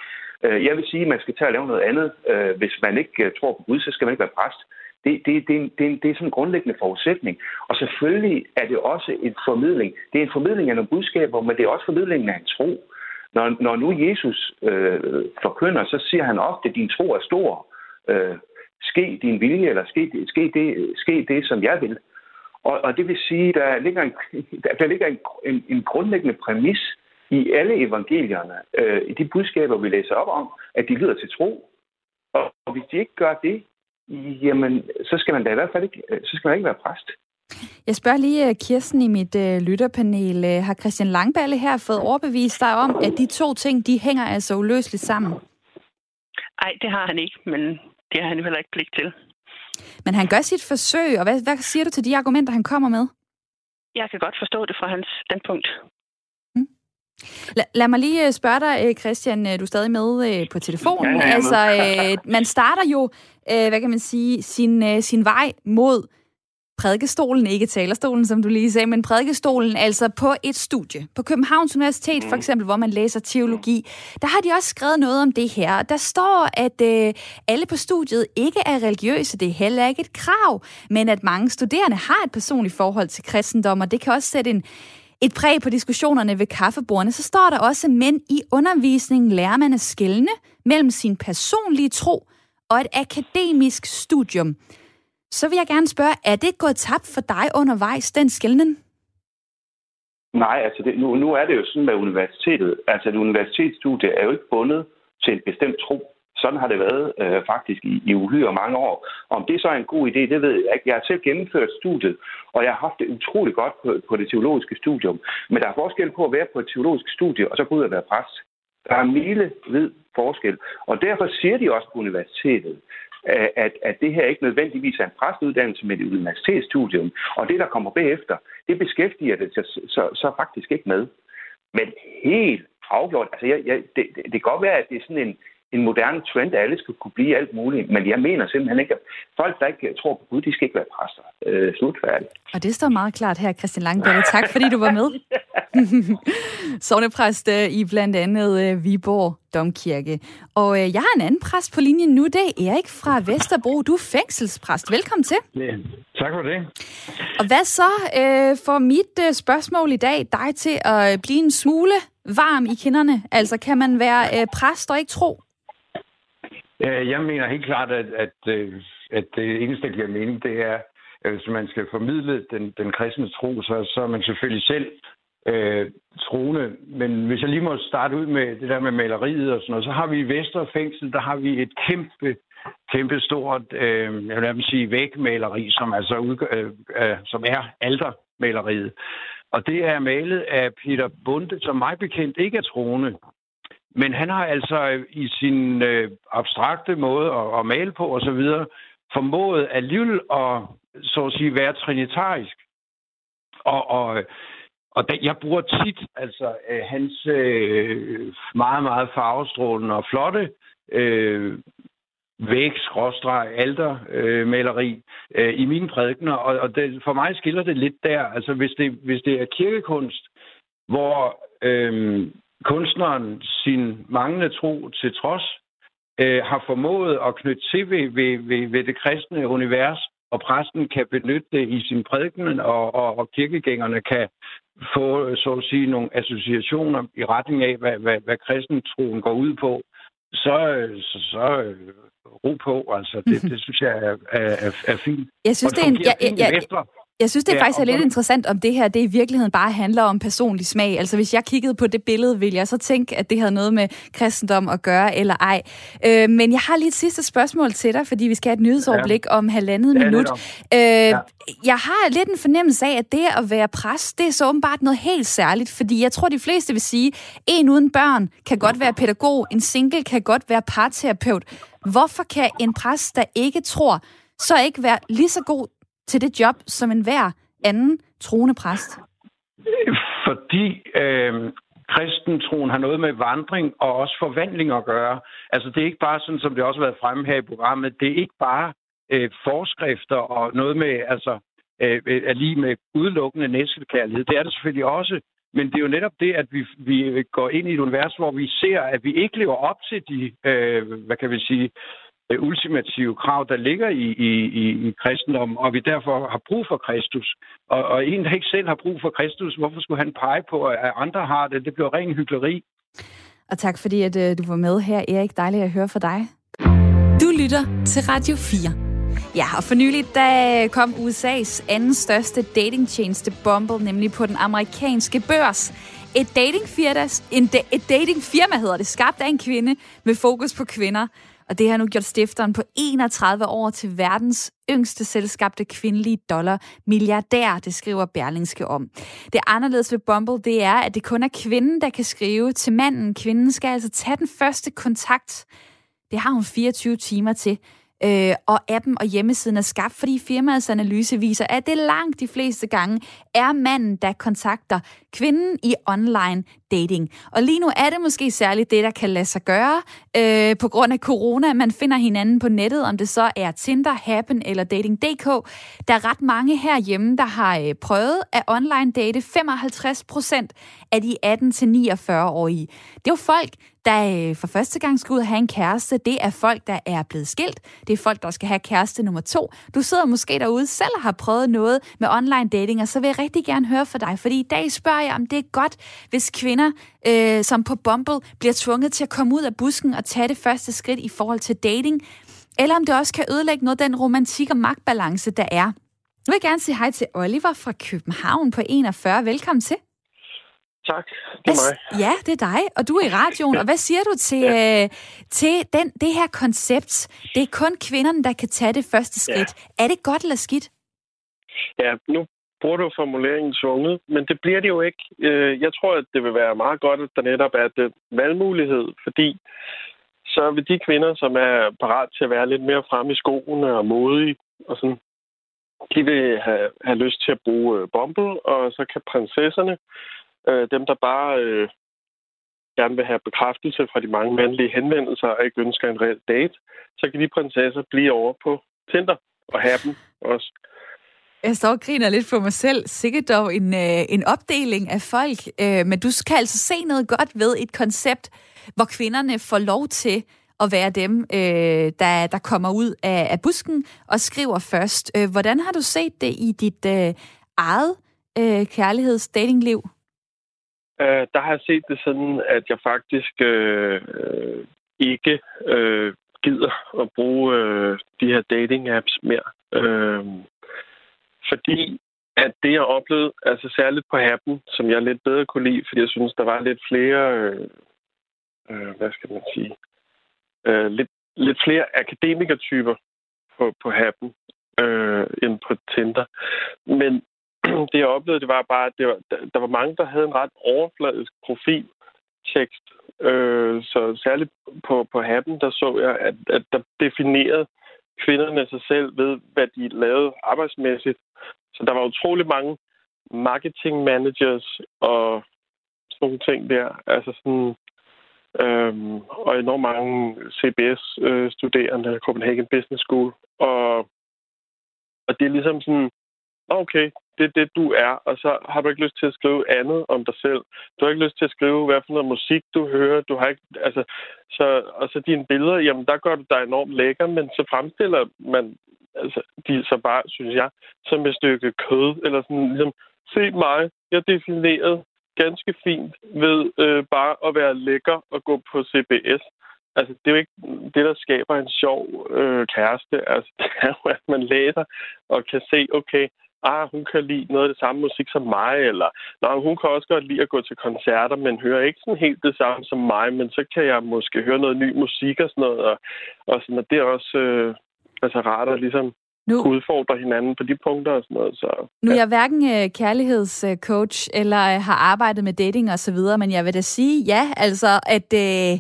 Øh, jeg vil sige, at man skal tage og lave noget andet. Øh, hvis man ikke øh, tror på Gud, så skal man ikke være præst. Det, det, det, det, det er sådan en grundlæggende forudsætning. Og selvfølgelig er det også en formidling. Det er en formidling af nogle budskaber, men det er også formidlingen af en tro. Når, når nu Jesus øh, forkynder, så siger han ofte, at din tro er stor. Øh, ske din vilje, eller ske, ske, det, ske det, som jeg vil. Og, og det vil sige, der ligger en, [LAUGHS] der ligger en, en, en grundlæggende præmis i alle evangelierne, øh, i de budskaber, vi læser op om, at de lyder til tro. Og, og hvis de ikke gør det, jamen, så skal man da i hvert fald ikke, så skal man ikke være præst. Jeg spørger lige øh, Kirsten i mit øh, lytterpanel. Øh, har Christian Langballe her fået overbevist dig om, at de to ting, de hænger altså uløseligt sammen? Nej, det har han ikke, men det har han jo heller ikke pligt til. Men han gør sit forsøg, og hvad, hvad siger du til de argumenter, han kommer med? Jeg kan godt forstå det fra hans standpunkt. La, lad mig lige øh, spørge dig, øh, Christian, øh, du er stadig med på telefonen. Ja, altså, man starter jo, hvad kan man sige, sin, sin vej mod prædikestolen, ikke talerstolen, som du lige sagde, men prædikestolen, altså på et studie. På Københavns Universitet for mm. eksempel, hvor man læser teologi, der har de også skrevet noget om det her. Der står, at øh, alle på studiet ikke er religiøse, det er heller ikke et krav, men at mange studerende har et personligt forhold til kristendom, og det kan også sætte en, et præg på diskussionerne ved kaffebordene, så står der også, men i undervisningen lærer man at skelne mellem sin personlige tro og et akademisk studium. Så vil jeg gerne spørge, er det gået tabt for dig undervejs, den skældning? Nej, altså det, nu, nu er det jo sådan med universitetet. Altså et universitetsstudie er jo ikke bundet til en bestemt tro. Sådan har det været øh, faktisk i, i uhyre mange år. Om det så er en god idé, det ved jeg ikke. Jeg har selv gennemført studiet, og jeg har haft det utrolig godt på, på det teologiske studium. Men der er forskel på at være på et teologisk studie, og så gå ud og være præst. Der er milevid forskel. Og derfor siger de også på universitetet, øh, at, at det her ikke nødvendigvis er en præstuddannelse med et universitetsstudium, og det, der kommer bagefter, det beskæftiger det sig så, så, så faktisk ikke med. Men helt afgjort, altså jeg, jeg, det, det, det kan godt være, at det er sådan en, en moderne trend, at alle skal kunne blive alt muligt. Men jeg mener simpelthen ikke, at folk, der ikke tror på Gud, de skal ikke være præster. Øh, slutfærdigt. Og det står meget klart her, Christian Langballe. Tak, fordi du var med. [LAUGHS] Sovnepræst øh, i blandt andet øh, Viborg Domkirke. Og øh, jeg har en anden præst på linjen nu. Det er Erik fra Vesterbro. Du er fængselspræst. Velkommen til. Ja, tak for det. Og hvad så øh, får mit øh, spørgsmål i dag dig til at blive en smule varm i kinderne? Altså, kan man være øh, præst og ikke tro? Øh, jeg mener helt klart, at, at, øh, at det eneste, der giver mening, det er, at hvis man skal formidle den, den kristne tro, så, så er man selvfølgelig selv øh, troende. Men hvis jeg lige må starte ud med det der med maleriet og sådan noget, så har vi i Vesterfængsel, der har vi et kæmpe, kæmpe stort, øh, jeg vil sige, vægmaleri, som, altså øh, øh, som er altermaleriet. Og det er malet af Peter Bunde, som mig bekendt ikke er troende. Men han har altså øh, i sin øh, abstrakte måde at, at male på og så videre formået alligevel at så at sige, være trinitarisk. Og, og, og da, jeg bruger tit altså øh, hans øh, meget, meget farvestrålende og flotte øh, væg, skråstreg, alter, øh, maleri øh, i mine prædikner, og, og det, for mig skiller det lidt der. Altså hvis det, hvis det er kirkekunst, hvor øh, kunstneren sin manglende tro til trods øh, har formået at knytte til ved, ved, ved, ved det kristne univers, og præsten kan benytte det i sin prædiken, og, og, og kirkegængerne kan få, så at sige, nogle associationer i retning af, hvad, hvad, hvad kristentroen går ud på, så, så, så øh, ro på. Altså, det, [LAUGHS] det synes jeg er, er, er fint. Jeg synes, det, det er en... Jeg, jeg, jeg, jeg synes, det er faktisk er lidt interessant, om det her det i virkeligheden bare handler om personlig smag. Altså, hvis jeg kiggede på det billede, ville jeg så tænke, at det havde noget med kristendom at gøre, eller ej. Øh, men jeg har lige et sidste spørgsmål til dig, fordi vi skal have et nyhedsoverblik ja. om halvandet ja, minut. Øh, ja. Jeg har lidt en fornemmelse af, at det at være præst, det er så åbenbart noget helt særligt, fordi jeg tror, de fleste vil sige, en uden børn kan godt være pædagog, en single kan godt være parterapeut. Hvorfor kan en præst, der ikke tror, så ikke være lige så god til det job som enhver anden troende præst? Fordi øh, kristentroen har noget med vandring og også forvandling at gøre. Altså det er ikke bare sådan, som det også har været fremme her i programmet, det er ikke bare øh, forskrifter og noget med, altså, øh, øh er lige med udelukkende næstekærlighed. Det er det selvfølgelig også, men det er jo netop det, at vi, vi går ind i et univers, hvor vi ser, at vi ikke lever op til de, øh, hvad kan vi sige, Øh, ultimative krav, der ligger i, i, i, i kristendommen, og vi derfor har brug for Kristus. Og, og en, der ikke selv har brug for Kristus, hvorfor skulle han pege på, at andre har det? Det bliver ren hyggeleri. Og tak fordi, at uh, du var med her, Erik. Dejligt at høre fra dig. Du lytter til Radio 4. Ja, og for nylig der kom USA's anden største datingtjeneste Bumble, nemlig på den amerikanske børs. Et datingfirma, en da, et datingfirma hedder det, skabt af en kvinde med fokus på kvinder. Og det har nu gjort stifteren på 31 år til verdens yngste selskabte kvindelige dollar milliardær, det skriver Berlingske om. Det anderledes ved Bumble, det er, at det kun er kvinden, der kan skrive til manden. Kvinden skal altså tage den første kontakt. Det har hun 24 timer til øh, og appen og hjemmesiden er skabt, fordi firmaets analyse viser, at det langt de fleste gange er manden, der kontakter kvinden i online dating. Og lige nu er det måske særligt det, der kan lade sig gøre øh, på grund af corona. Man finder hinanden på nettet, om det så er Tinder, Happen eller Dating.dk. Der er ret mange herhjemme, der har øh, prøvet at online date. 55 procent af de 18-49-årige. Det er jo folk, der øh, for første gang skal ud og have en kæreste. Det er folk, der er blevet skilt. Det er folk, der skal have kæreste nummer to. Du sidder måske derude selv og har prøvet noget med online dating, og så vil jeg rigtig gerne høre fra dig, fordi i dag spørger jeg, om det er godt, hvis kvinder, øh, som på Bumble, bliver tvunget til at komme ud af busken og tage det første skridt i forhold til dating, eller om det også kan ødelægge noget af den romantik og magtbalance, der er. Nu vil jeg gerne sige hej til Oliver fra København på 41. Velkommen til. Tak, det er mig. Ja, det er dig, og du er i radioen. Og hvad siger du til, ja. øh, til den, det her koncept? Det er kun kvinderne, der kan tage det første skridt. Ja. Er det godt eller skidt? Ja, nu burde formuleringen tvunget, men det bliver det jo ikke. Øh, jeg tror, at det vil være meget godt, at der netop er den valgmulighed, fordi så vil de kvinder, som er parat til at være lidt mere frem i skoene og modige, og sådan, de vil have, have lyst til at bruge øh, Bumble, og så kan prinsesserne øh, dem, der bare gerne vil have bekræftelse fra de mange mandlige henvendelser, og ikke ønsker en reel date, så kan de prinsesser blive over på Tinder og have dem også. Jeg står og griner lidt for mig selv. Sikkert dog en, øh, en opdeling af folk. Øh, men du skal altså se noget godt ved et koncept, hvor kvinderne får lov til at være dem, øh, der, der kommer ud af, af busken og skriver først. Øh, hvordan har du set det i dit øh, eget øh, kærlighedsdatingliv? Øh, der har jeg set det sådan, at jeg faktisk øh, øh, ikke øh, gider at bruge øh, de her dating-apps mere. Øh, fordi at det, jeg oplevede, altså særligt på Happen, som jeg lidt bedre kunne lide, fordi jeg synes, der var lidt flere, øh, øh, hvad skal man sige, øh, lidt, lidt flere akademikertyper på, på Happen øh, end på Tinder. Men [CLEARS THROAT] det, jeg oplevede, det var bare, at det var, der var mange, der havde en ret overfladisk profil tekst. Øh, så særligt på, på Happen, der så jeg, at, at der definerede kvinderne sig selv ved, hvad de lavede arbejdsmæssigt. Så der var utrolig mange marketing managers og sådan nogle ting der. Altså sådan, øhm, og enormt mange CBS-studerende, øh, Copenhagen Business School. Og, og det er ligesom sådan, okay, det er det, du er, og så har du ikke lyst til at skrive andet om dig selv. Du har ikke lyst til at skrive, hvad for noget musik du hører. Du har ikke, altså, så, og så dine billeder, jamen der gør du dig enormt lækker, men så fremstiller man altså, de så bare, synes jeg, som et stykke kød, eller sådan ligesom, se mig, jeg defineret ganske fint ved øh, bare at være lækker og gå på CBS. Altså, det er jo ikke det, der skaber en sjov øh, kæreste. Altså, [LAUGHS] det er jo, at man læser og kan se, okay, ah, hun kan lide noget af det samme musik som mig, eller nej, hun kan også godt lide at gå til koncerter, men hører ikke sådan helt det samme som mig, men så kan jeg måske høre noget ny musik og sådan noget, og, og, sådan, og det er også øh, altså rart at ligesom nu, udfordre hinanden på de punkter og sådan noget. Så, nu er jeg hverken øh, kærlighedscoach eller øh, har arbejdet med dating og så videre, men jeg vil da sige ja, altså at... Øh,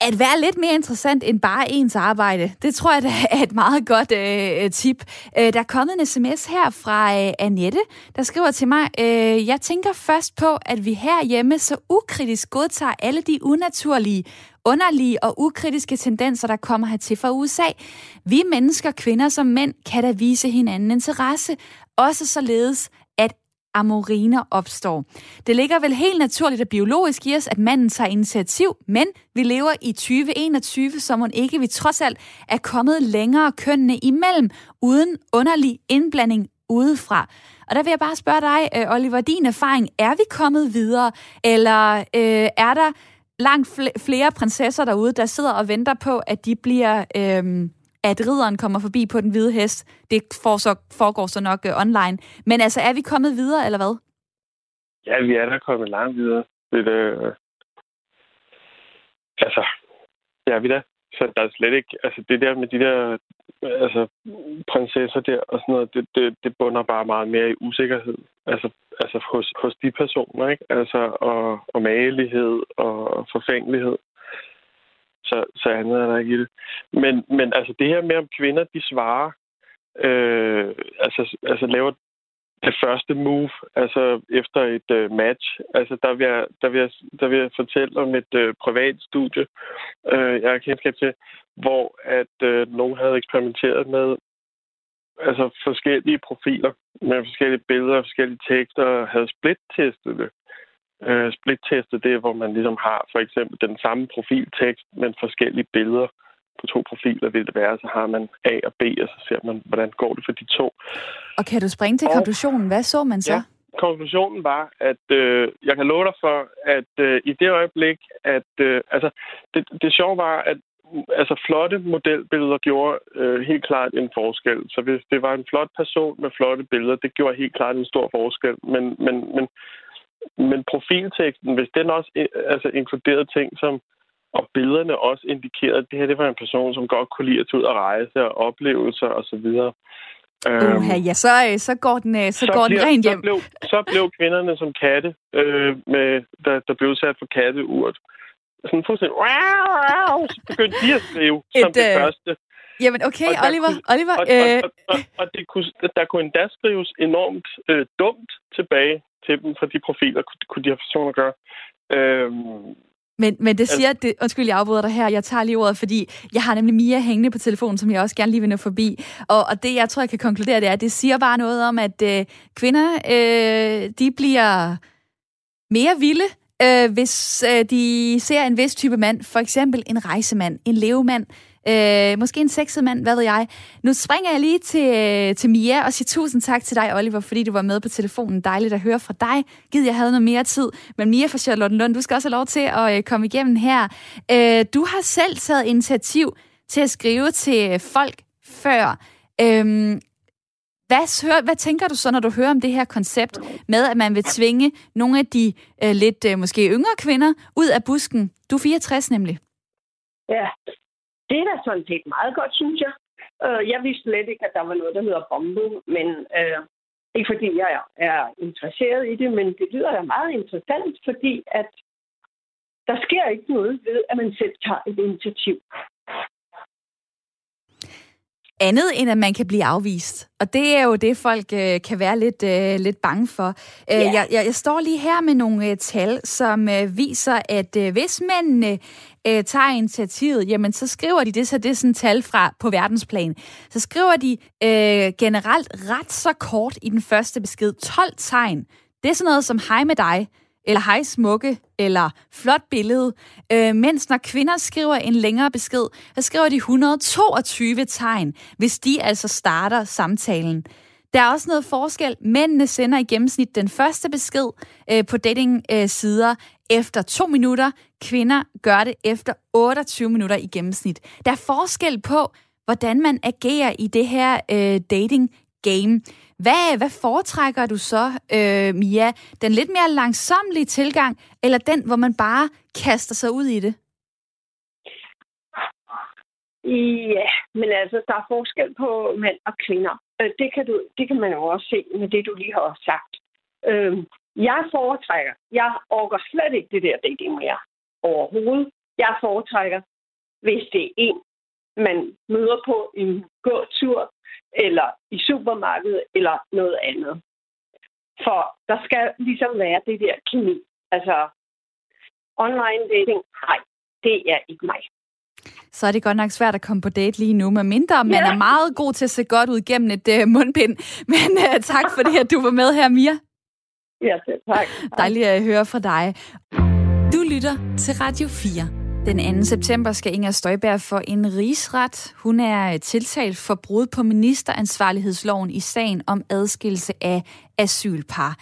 at være lidt mere interessant end bare ens arbejde. Det tror jeg da er et meget godt øh, øh tip. Øh, der er kommet en sms her fra øh, Annette, der skriver til mig, øh, jeg tænker først på, at vi herhjemme så ukritisk godtager alle de unaturlige, underlige og ukritiske tendenser, der kommer hertil fra USA. Vi mennesker, kvinder som mænd, kan da vise hinanden interesse, også således, amoriner opstår. Det ligger vel helt naturligt og biologisk i os, at manden tager initiativ, men vi lever i 2021, som man ikke vi trods alt er kommet længere kønnene imellem, uden underlig indblanding udefra. Og der vil jeg bare spørge dig, øh, Oliver, din erfaring, er vi kommet videre, eller øh, er der langt flere prinsesser derude, der sidder og venter på, at de bliver øh, at ridderen kommer forbi på den hvide hest. Det for, så, foregår så nok uh, online. Men altså, er vi kommet videre, eller hvad? Ja, vi er da kommet langt videre. Det, øh, Altså, ja, vi da. Så der er slet ikke... Altså, det der med de der altså, prinsesser der og sådan noget, det, det, det bunder bare meget mere i usikkerhed. Altså, altså hos, hos de personer, ikke? Altså, og, og magelighed og forfængelighed så, så andet er der ikke i det. Men, men altså det her med, om kvinder de svarer, øh, altså, altså laver det første move, altså efter et øh, match. Altså der vil, jeg, der, vil jeg, der vil jeg fortælle om et øh, privat studie, øh, jeg har kendskab til, hvor at øh, nogen havde eksperimenteret med altså forskellige profiler med forskellige billeder og forskellige tekster og havde split-testet det. Øh, split-testet, det er, hvor man ligesom har for eksempel den samme profiltekst, men forskellige billeder på to profiler vil det være, så har man A og B, og så ser man, hvordan går det for de to. Og kan du springe til og, konklusionen? Hvad så man så? Ja, konklusionen var, at øh, jeg kan love dig for, at øh, i det øjeblik, at øh, altså, det, det sjove var, at altså flotte modelbilleder gjorde øh, helt klart en forskel. Så hvis det var en flot person med flotte billeder, det gjorde helt klart en stor forskel. Men, men, men men profilteksten, hvis den også øh, altså, inkluderede ting som og billederne også indikerede, at det her det var en person, som godt kunne lide at tage ud og rejse og oplevelser osv. Uh, ja, så, øh, så går den, så, så går bliver, den rent hjem. Så blev, så blev kvinderne som katte, øh, med, der, der blev sat for katteurt. Sådan fuldstændig... Så begyndte de at skrive Et, som det øh, første. Jamen okay, og Oliver. Kunne, Oliver og, øh... og, og, og det kunne, der kunne endda skrives enormt øh, dumt tilbage til dem fra de profiler, kunne, de her personer gøre. Øhm, Men, men det siger, det, undskyld, jeg afbryder dig her, jeg tager lige ordet, fordi jeg har nemlig Mia hængende på telefonen, som jeg også gerne lige vil nå forbi. Og, og det, jeg tror, jeg kan konkludere, det er, at det siger bare noget om, at øh, kvinder, øh, de bliver mere vilde, øh, hvis øh, de ser en vis type mand, for eksempel en rejsemand, en levemand, Øh, måske en sexet mand, hvad ved jeg. Nu springer jeg lige til, til Mia og siger tusind tak til dig, Oliver, fordi du var med på telefonen. Dejligt at høre fra dig. Gid, jeg havde noget mere tid. Men Mia fra Charlotte Lund, du skal også have lov til at øh, komme igennem her. Øh, du har selv taget initiativ til at skrive til folk før. Øh, hvad, hør, hvad tænker du så, når du hører om det her koncept med, at man vil tvinge nogle af de øh, lidt øh, måske yngre kvinder ud af busken? Du er 64 nemlig. Ja, det er da sådan set meget godt, synes jeg. Øh, jeg vidste slet ikke, at der var noget, der hedder bombe, men øh, ikke fordi jeg er interesseret i det, men det lyder da meget interessant, fordi at der sker ikke noget ved, at man selv tager et initiativ. Andet end at man kan blive afvist. Og det er jo det, folk øh, kan være lidt, øh, lidt bange for. Øh, yeah. jeg, jeg, jeg står lige her med nogle øh, tal, som øh, viser, at øh, hvis mændene øh, tager initiativet, jamen så skriver de det, så det er sådan tal fra på verdensplan. Så skriver de øh, generelt ret så kort i den første besked. 12 tegn. Det er sådan noget som hej med dig, eller hej smukke, eller flot billede. Øh, mens når kvinder skriver en længere besked, så skriver de 122 tegn, hvis de altså starter samtalen. Der er også noget forskel. Mændene sender i gennemsnit den første besked øh, på dating-sider øh, efter to minutter. Kvinder gør det efter 28 minutter i gennemsnit. Der er forskel på, hvordan man agerer i det her øh, dating-game. Hvad, hvad foretrækker du så, øh, Mia? Den lidt mere langsomlige tilgang, eller den, hvor man bare kaster sig ud i det? Ja, men altså, der er forskel på mænd og kvinder. Øh, det kan, du, det kan man jo også se med det, du lige har sagt. Øh, jeg foretrækker, jeg orker slet ikke det der dating mere overhovedet. Jeg foretrækker, hvis det er en, man møder på en gåtur, eller i supermarkedet, eller noget andet. For der skal ligesom være det der kemi. Altså, online dating, nej, det er ikke mig. Så er det godt nok svært at komme på date lige nu, med mindre man ja. er meget god til at se godt ud gennem et uh, mundbind. [LAUGHS] Men uh, tak for det, at du var med her, Mia. Ja, selv tak. Dejligt at høre fra dig. Du lytter til Radio 4. Den 2. september skal Inger Støjberg for en rigsret. Hun er øh, tiltalt for brud på ministeransvarlighedsloven i sagen om adskillelse af asylpar.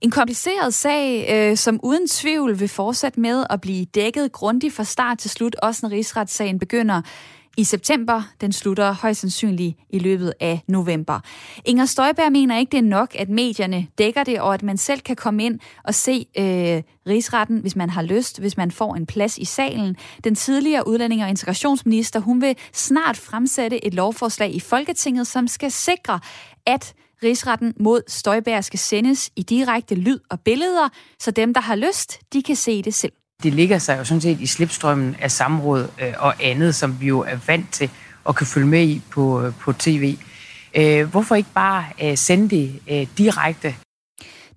En kompliceret sag, øh, som uden tvivl vil fortsætte med at blive dækket grundigt fra start til slut, også når rigsretssagen begynder i september. Den slutter højst sandsynligt i løbet af november. Inger Støjberg mener ikke, det er nok, at medierne dækker det, og at man selv kan komme ind og se øh, rigsretten, hvis man har lyst, hvis man får en plads i salen. Den tidligere udlænding- og integrationsminister, hun vil snart fremsætte et lovforslag i Folketinget, som skal sikre, at Rigsretten mod Støjberg skal sendes i direkte lyd og billeder, så dem, der har lyst, de kan se det selv. Det ligger sig jo sådan set i slipstrømmen af samråd øh, og andet, som vi jo er vant til at kan følge med i på, øh, på tv. Øh, hvorfor ikke bare sende det direkte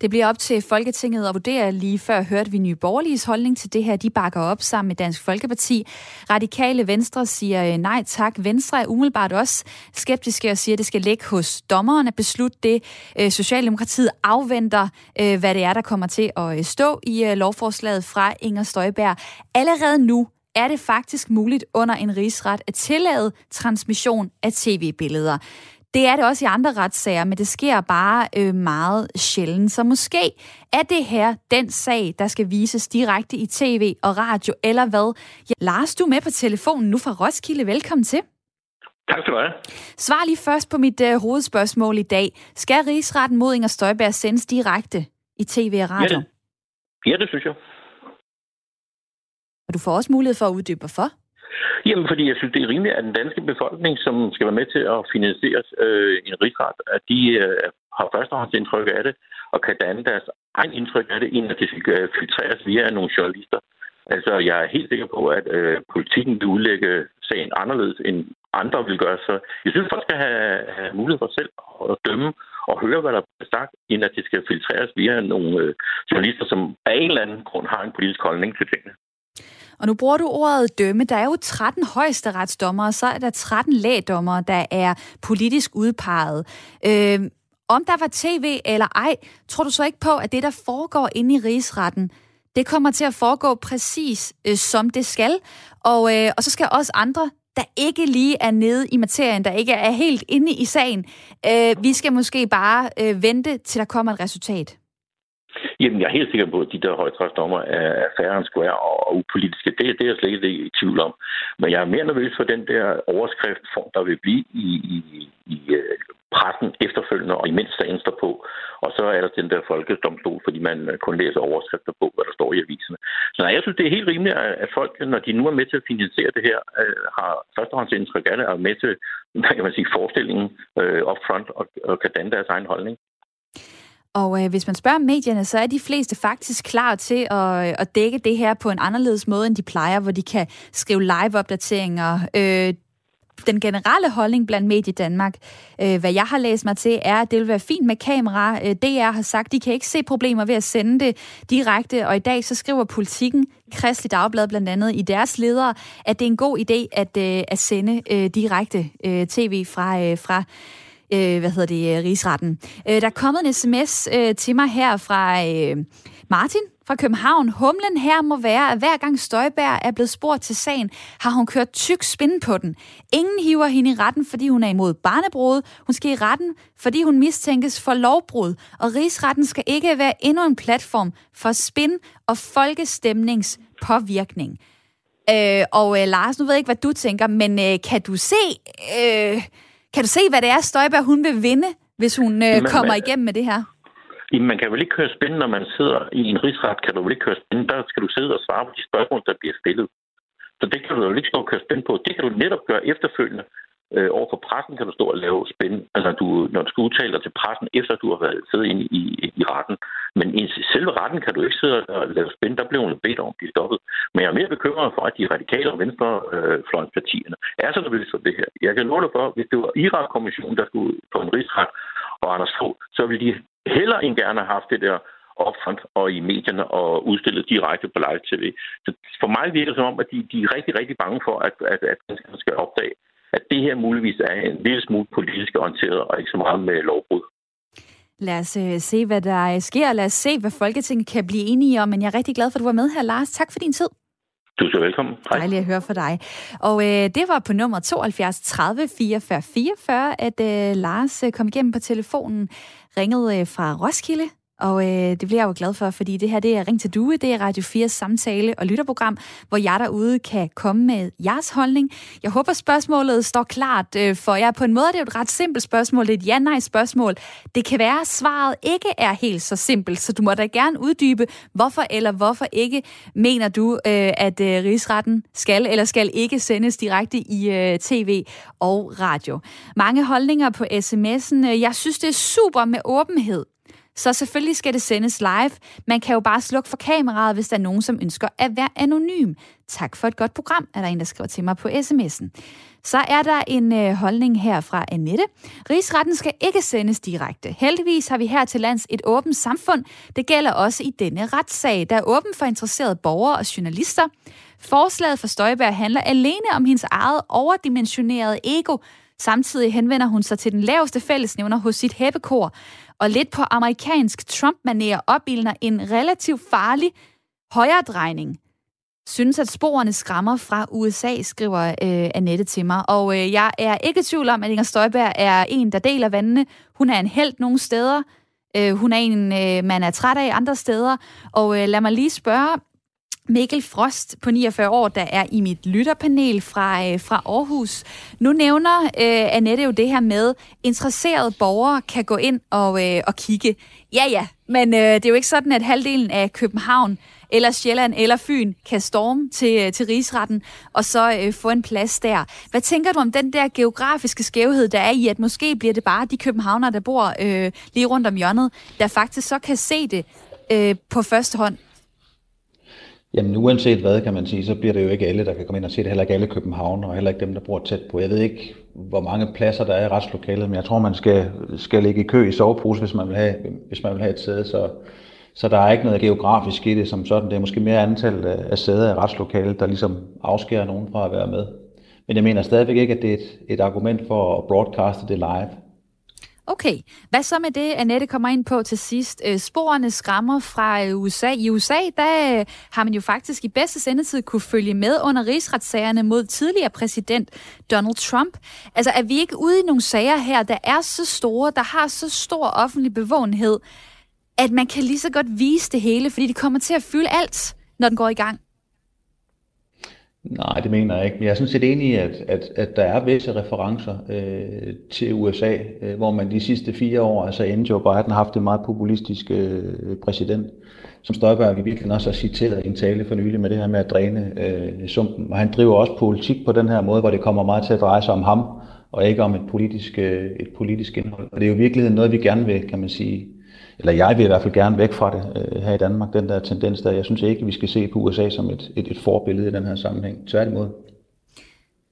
det bliver op til Folketinget at vurdere. Lige før hørte vi Nye Borgerliges holdning til det her. De bakker op sammen med Dansk Folkeparti. Radikale Venstre siger øh, nej tak. Venstre er umiddelbart også skeptiske og siger, at det skal ligge hos dommeren at beslutte det. Øh, Socialdemokratiet afventer, øh, hvad det er, der kommer til at stå i lovforslaget fra Inger Støjberg. Allerede nu er det faktisk muligt under en rigsret at tillade transmission af tv-billeder. Det er det også i andre retssager, men det sker bare øh, meget sjældent. Så måske er det her den sag, der skal vises direkte i tv og radio, eller hvad? Ja, Lars, du er med på telefonen nu fra Roskilde. Velkommen til. Tak skal du have. Svar lige først på mit øh, hovedspørgsmål i dag. Skal rigsretten mod Inger Støjberg sendes direkte i tv og radio? Ja, det, ja, det synes jeg. Og du får også mulighed for at uddybe, hvorfor? Jamen, fordi jeg synes, det er rimeligt, at den danske befolkning, som skal være med til at finansiere øh, en rigsret, at de øh, har førstehåndsindtryk af det, og kan danne deres egen indtryk af det, inden at det skal øh, filtreres via nogle journalister. Altså, jeg er helt sikker på, at øh, politikken vil udlægge sagen anderledes, end andre vil gøre. Så jeg synes, folk skal have, have mulighed for selv at dømme og høre, hvad der bliver sagt, inden at det skal filtreres via nogle øh, journalister, som af en eller anden grund har en politisk holdning til tingene. Og nu bruger du ordet dømme. Der er jo 13 højesteretsdommere, og så er der 13 lægdommere, der er politisk udpeget. Øh, om der var tv eller ej, tror du så ikke på, at det, der foregår inde i rigsretten, det kommer til at foregå præcis øh, som det skal. Og, øh, og så skal også andre, der ikke lige er nede i materien, der ikke er helt inde i sagen, øh, vi skal måske bare øh, vente, til der kommer et resultat. Jamen, jeg er helt sikker på, at de der højtrætsdommer er færre end square og upolitiske. Det, det er jeg slet ikke i tvivl om. Men jeg er mere nervøs for den der overskrift, der vil blive i, i, i øh, pressen efterfølgende, og imens sagen står på. Og så er der den der folkedomstol, fordi man øh, kun læser overskrifter på, hvad der står i aviserne. Så nej, jeg synes, det er helt rimeligt, at folk, når de nu er med til at finansiere det her, øh, har førstehåndsindtryk af det, er med til hvad kan man sige, forestillingen øh, up front og, og kan danne deres egen holdning. Og øh, hvis man spørger medierne, så er de fleste faktisk klar til at, øh, at dække det her på en anderledes måde, end de plejer, hvor de kan skrive live-opdateringer. Øh, den generelle holdning blandt Medie Danmark, øh, hvad jeg har læst mig til, er, at det vil være fint med kamera. Øh, DR har sagt, de kan ikke se problemer ved at sende det direkte, og i dag så skriver politikken, Kristelig Dagblad blandt andet, i deres ledere, at det er en god idé at, øh, at sende øh, direkte øh, tv fra, øh, fra øh, hvad hedder det, øh, rigsretten. Øh, der er kommet en sms øh, til mig her fra øh, Martin fra København. Humlen her må være, at hver gang Støjbær er blevet spurgt til sagen, har hun kørt tyk spinde på den. Ingen hiver hende i retten, fordi hun er imod barnebrud. Hun skal i retten, fordi hun mistænkes for lovbrud. Og rigsretten skal ikke være endnu en platform for spin og folkestemningspåvirkning. Øh, og øh, Lars, nu ved jeg ikke, hvad du tænker, men øh, kan du se... Øh, kan du se, hvad det er, Støjberg hun vil vinde, hvis hun øh, kommer men, igennem med det her? Jamen, man kan vel ikke køre spændende, når man sidder i en rigsret, kan du vel ikke køre spændende. Der skal du sidde og svare på de spørgsmål, der bliver stillet. Så det kan du jo ikke stå og køre spændende på. Det kan du netop gøre efterfølgende. Øh, over for pressen kan du stå og lave spænd, altså du, når du skal udtale dig til pressen, efter du har været siddet inde i, i retten. Men i selve retten kan du ikke sidde og lave spænd, der bliver hun bedt om at blive stoppet. Men jeg er mere bekymret for, at de radikale og venstrefløjenspartierne øh, er så nervøse for det her. Jeg kan love dig for, hvis det var Irak-kommissionen, der skulle på en rigsret, og Anders Fogh, så ville de heller end gerne have haft det der opfront og i medierne og udstillet direkte på live-tv. Så for mig virker det som om, at de, de er rigtig, rigtig bange for, at, at, at skal opdage, at det her muligvis er en lille smule politisk orienteret og ikke så meget med lovbrud. Lad os uh, se, hvad der sker. Lad os se, hvad Folketinget kan blive enige om. Men jeg er rigtig glad for, at du var med her, Lars. Tak for din tid. Du er så velkommen. Hej. Dejligt at høre fra dig. Og øh, det var på nummer 72 30 44 44, at øh, Lars øh, kom igennem på telefonen, ringede øh, fra Roskilde, og øh, det bliver jeg jo glad for, fordi det her det er Ring til Due, det er Radio 4's samtale- og lytterprogram, hvor jeg derude kan komme med jeres holdning. Jeg håber, spørgsmålet står klart øh, for jer. På en måde det er jo et ret simpelt spørgsmål, det er et ja-nej-spørgsmål. Det kan være, at svaret ikke er helt så simpelt, så du må da gerne uddybe, hvorfor eller hvorfor ikke mener du, øh, at øh, rigsretten skal eller skal ikke sendes direkte i øh, tv og radio. Mange holdninger på sms'en. Jeg synes, det er super med åbenhed. Så selvfølgelig skal det sendes live. Man kan jo bare slukke for kameraet, hvis der er nogen, som ønsker at være anonym. Tak for et godt program, er der en, der skriver til mig på sms'en. Så er der en øh, holdning her fra Annette. Rigsretten skal ikke sendes direkte. Heldigvis har vi her til lands et åbent samfund. Det gælder også i denne retssag, der er åben for interesserede borgere og journalister. Forslaget for Støjberg handler alene om hendes eget overdimensionerede ego. Samtidig henvender hun sig til den laveste fællesnævner hos sit hæppekor og lidt på amerikansk Trump-manér opildner en relativt farlig højredrejning. Synes, at sporene skræmmer fra USA, skriver øh, Annette til mig. Og øh, jeg er ikke i tvivl om, at Inger Støjberg er en, der deler vandene. Hun er en held nogle steder. Øh, hun er en, øh, man er træt af andre steder. Og øh, lad mig lige spørge Mikkel Frost på 49 år, der er i mit lytterpanel fra, øh, fra Aarhus. Nu nævner øh, Annette jo det her med, interesserede borgere kan gå ind og, øh, og kigge. Ja, ja, men øh, det er jo ikke sådan, at halvdelen af København eller Sjælland eller Fyn kan storme til, øh, til rigsretten og så øh, få en plads der. Hvad tænker du om den der geografiske skævhed, der er i, at måske bliver det bare de københavnere, der bor øh, lige rundt om hjørnet, der faktisk så kan se det øh, på første hånd? Jamen uanset hvad, kan man sige, så bliver det jo ikke alle, der kan komme ind og se det. Heller ikke alle København, og heller ikke dem, der bor tæt på. Jeg ved ikke, hvor mange pladser der er i retslokalet, men jeg tror, man skal, skal ligge i kø i sovepose, hvis man vil have, hvis man vil have et sæde. Så, Så der er ikke noget geografisk i det som sådan. Det er måske mere antal af sæder i retslokalet, der ligesom afskærer nogen fra at være med. Men jeg mener stadigvæk ikke, at det er et, et argument for at broadcaste det live. Okay, hvad så med det, Annette kommer ind på til sidst? Øh, sporene skræmmer fra øh, USA. I USA, der øh, har man jo faktisk i bedste sendetid kunne følge med under rigsretssagerne mod tidligere præsident Donald Trump. Altså er vi ikke ude i nogle sager her, der er så store, der har så stor offentlig bevågenhed, at man kan lige så godt vise det hele, fordi det kommer til at fylde alt, når den går i gang? Nej, det mener jeg ikke. Men jeg er sådan set enig i, at, at, at der er visse referencer øh, til USA, øh, hvor man de sidste fire år, altså inden Joe Biden har haft en meget populistisk øh, præsident, som Støjberg vi virkelig også har citeret i en tale for nylig med det her med at dræne øh, sumpen. Og han driver også politik på den her måde, hvor det kommer meget til at dreje sig om ham, og ikke om et politisk, øh, et politisk indhold. Og det er jo i virkeligheden noget, vi gerne vil, kan man sige, eller jeg vil i hvert fald gerne væk fra det øh, her i Danmark, den der tendens der. Jeg synes ikke, vi skal se på USA som et, et, et forbillede i den her sammenhæng. Tværtimod.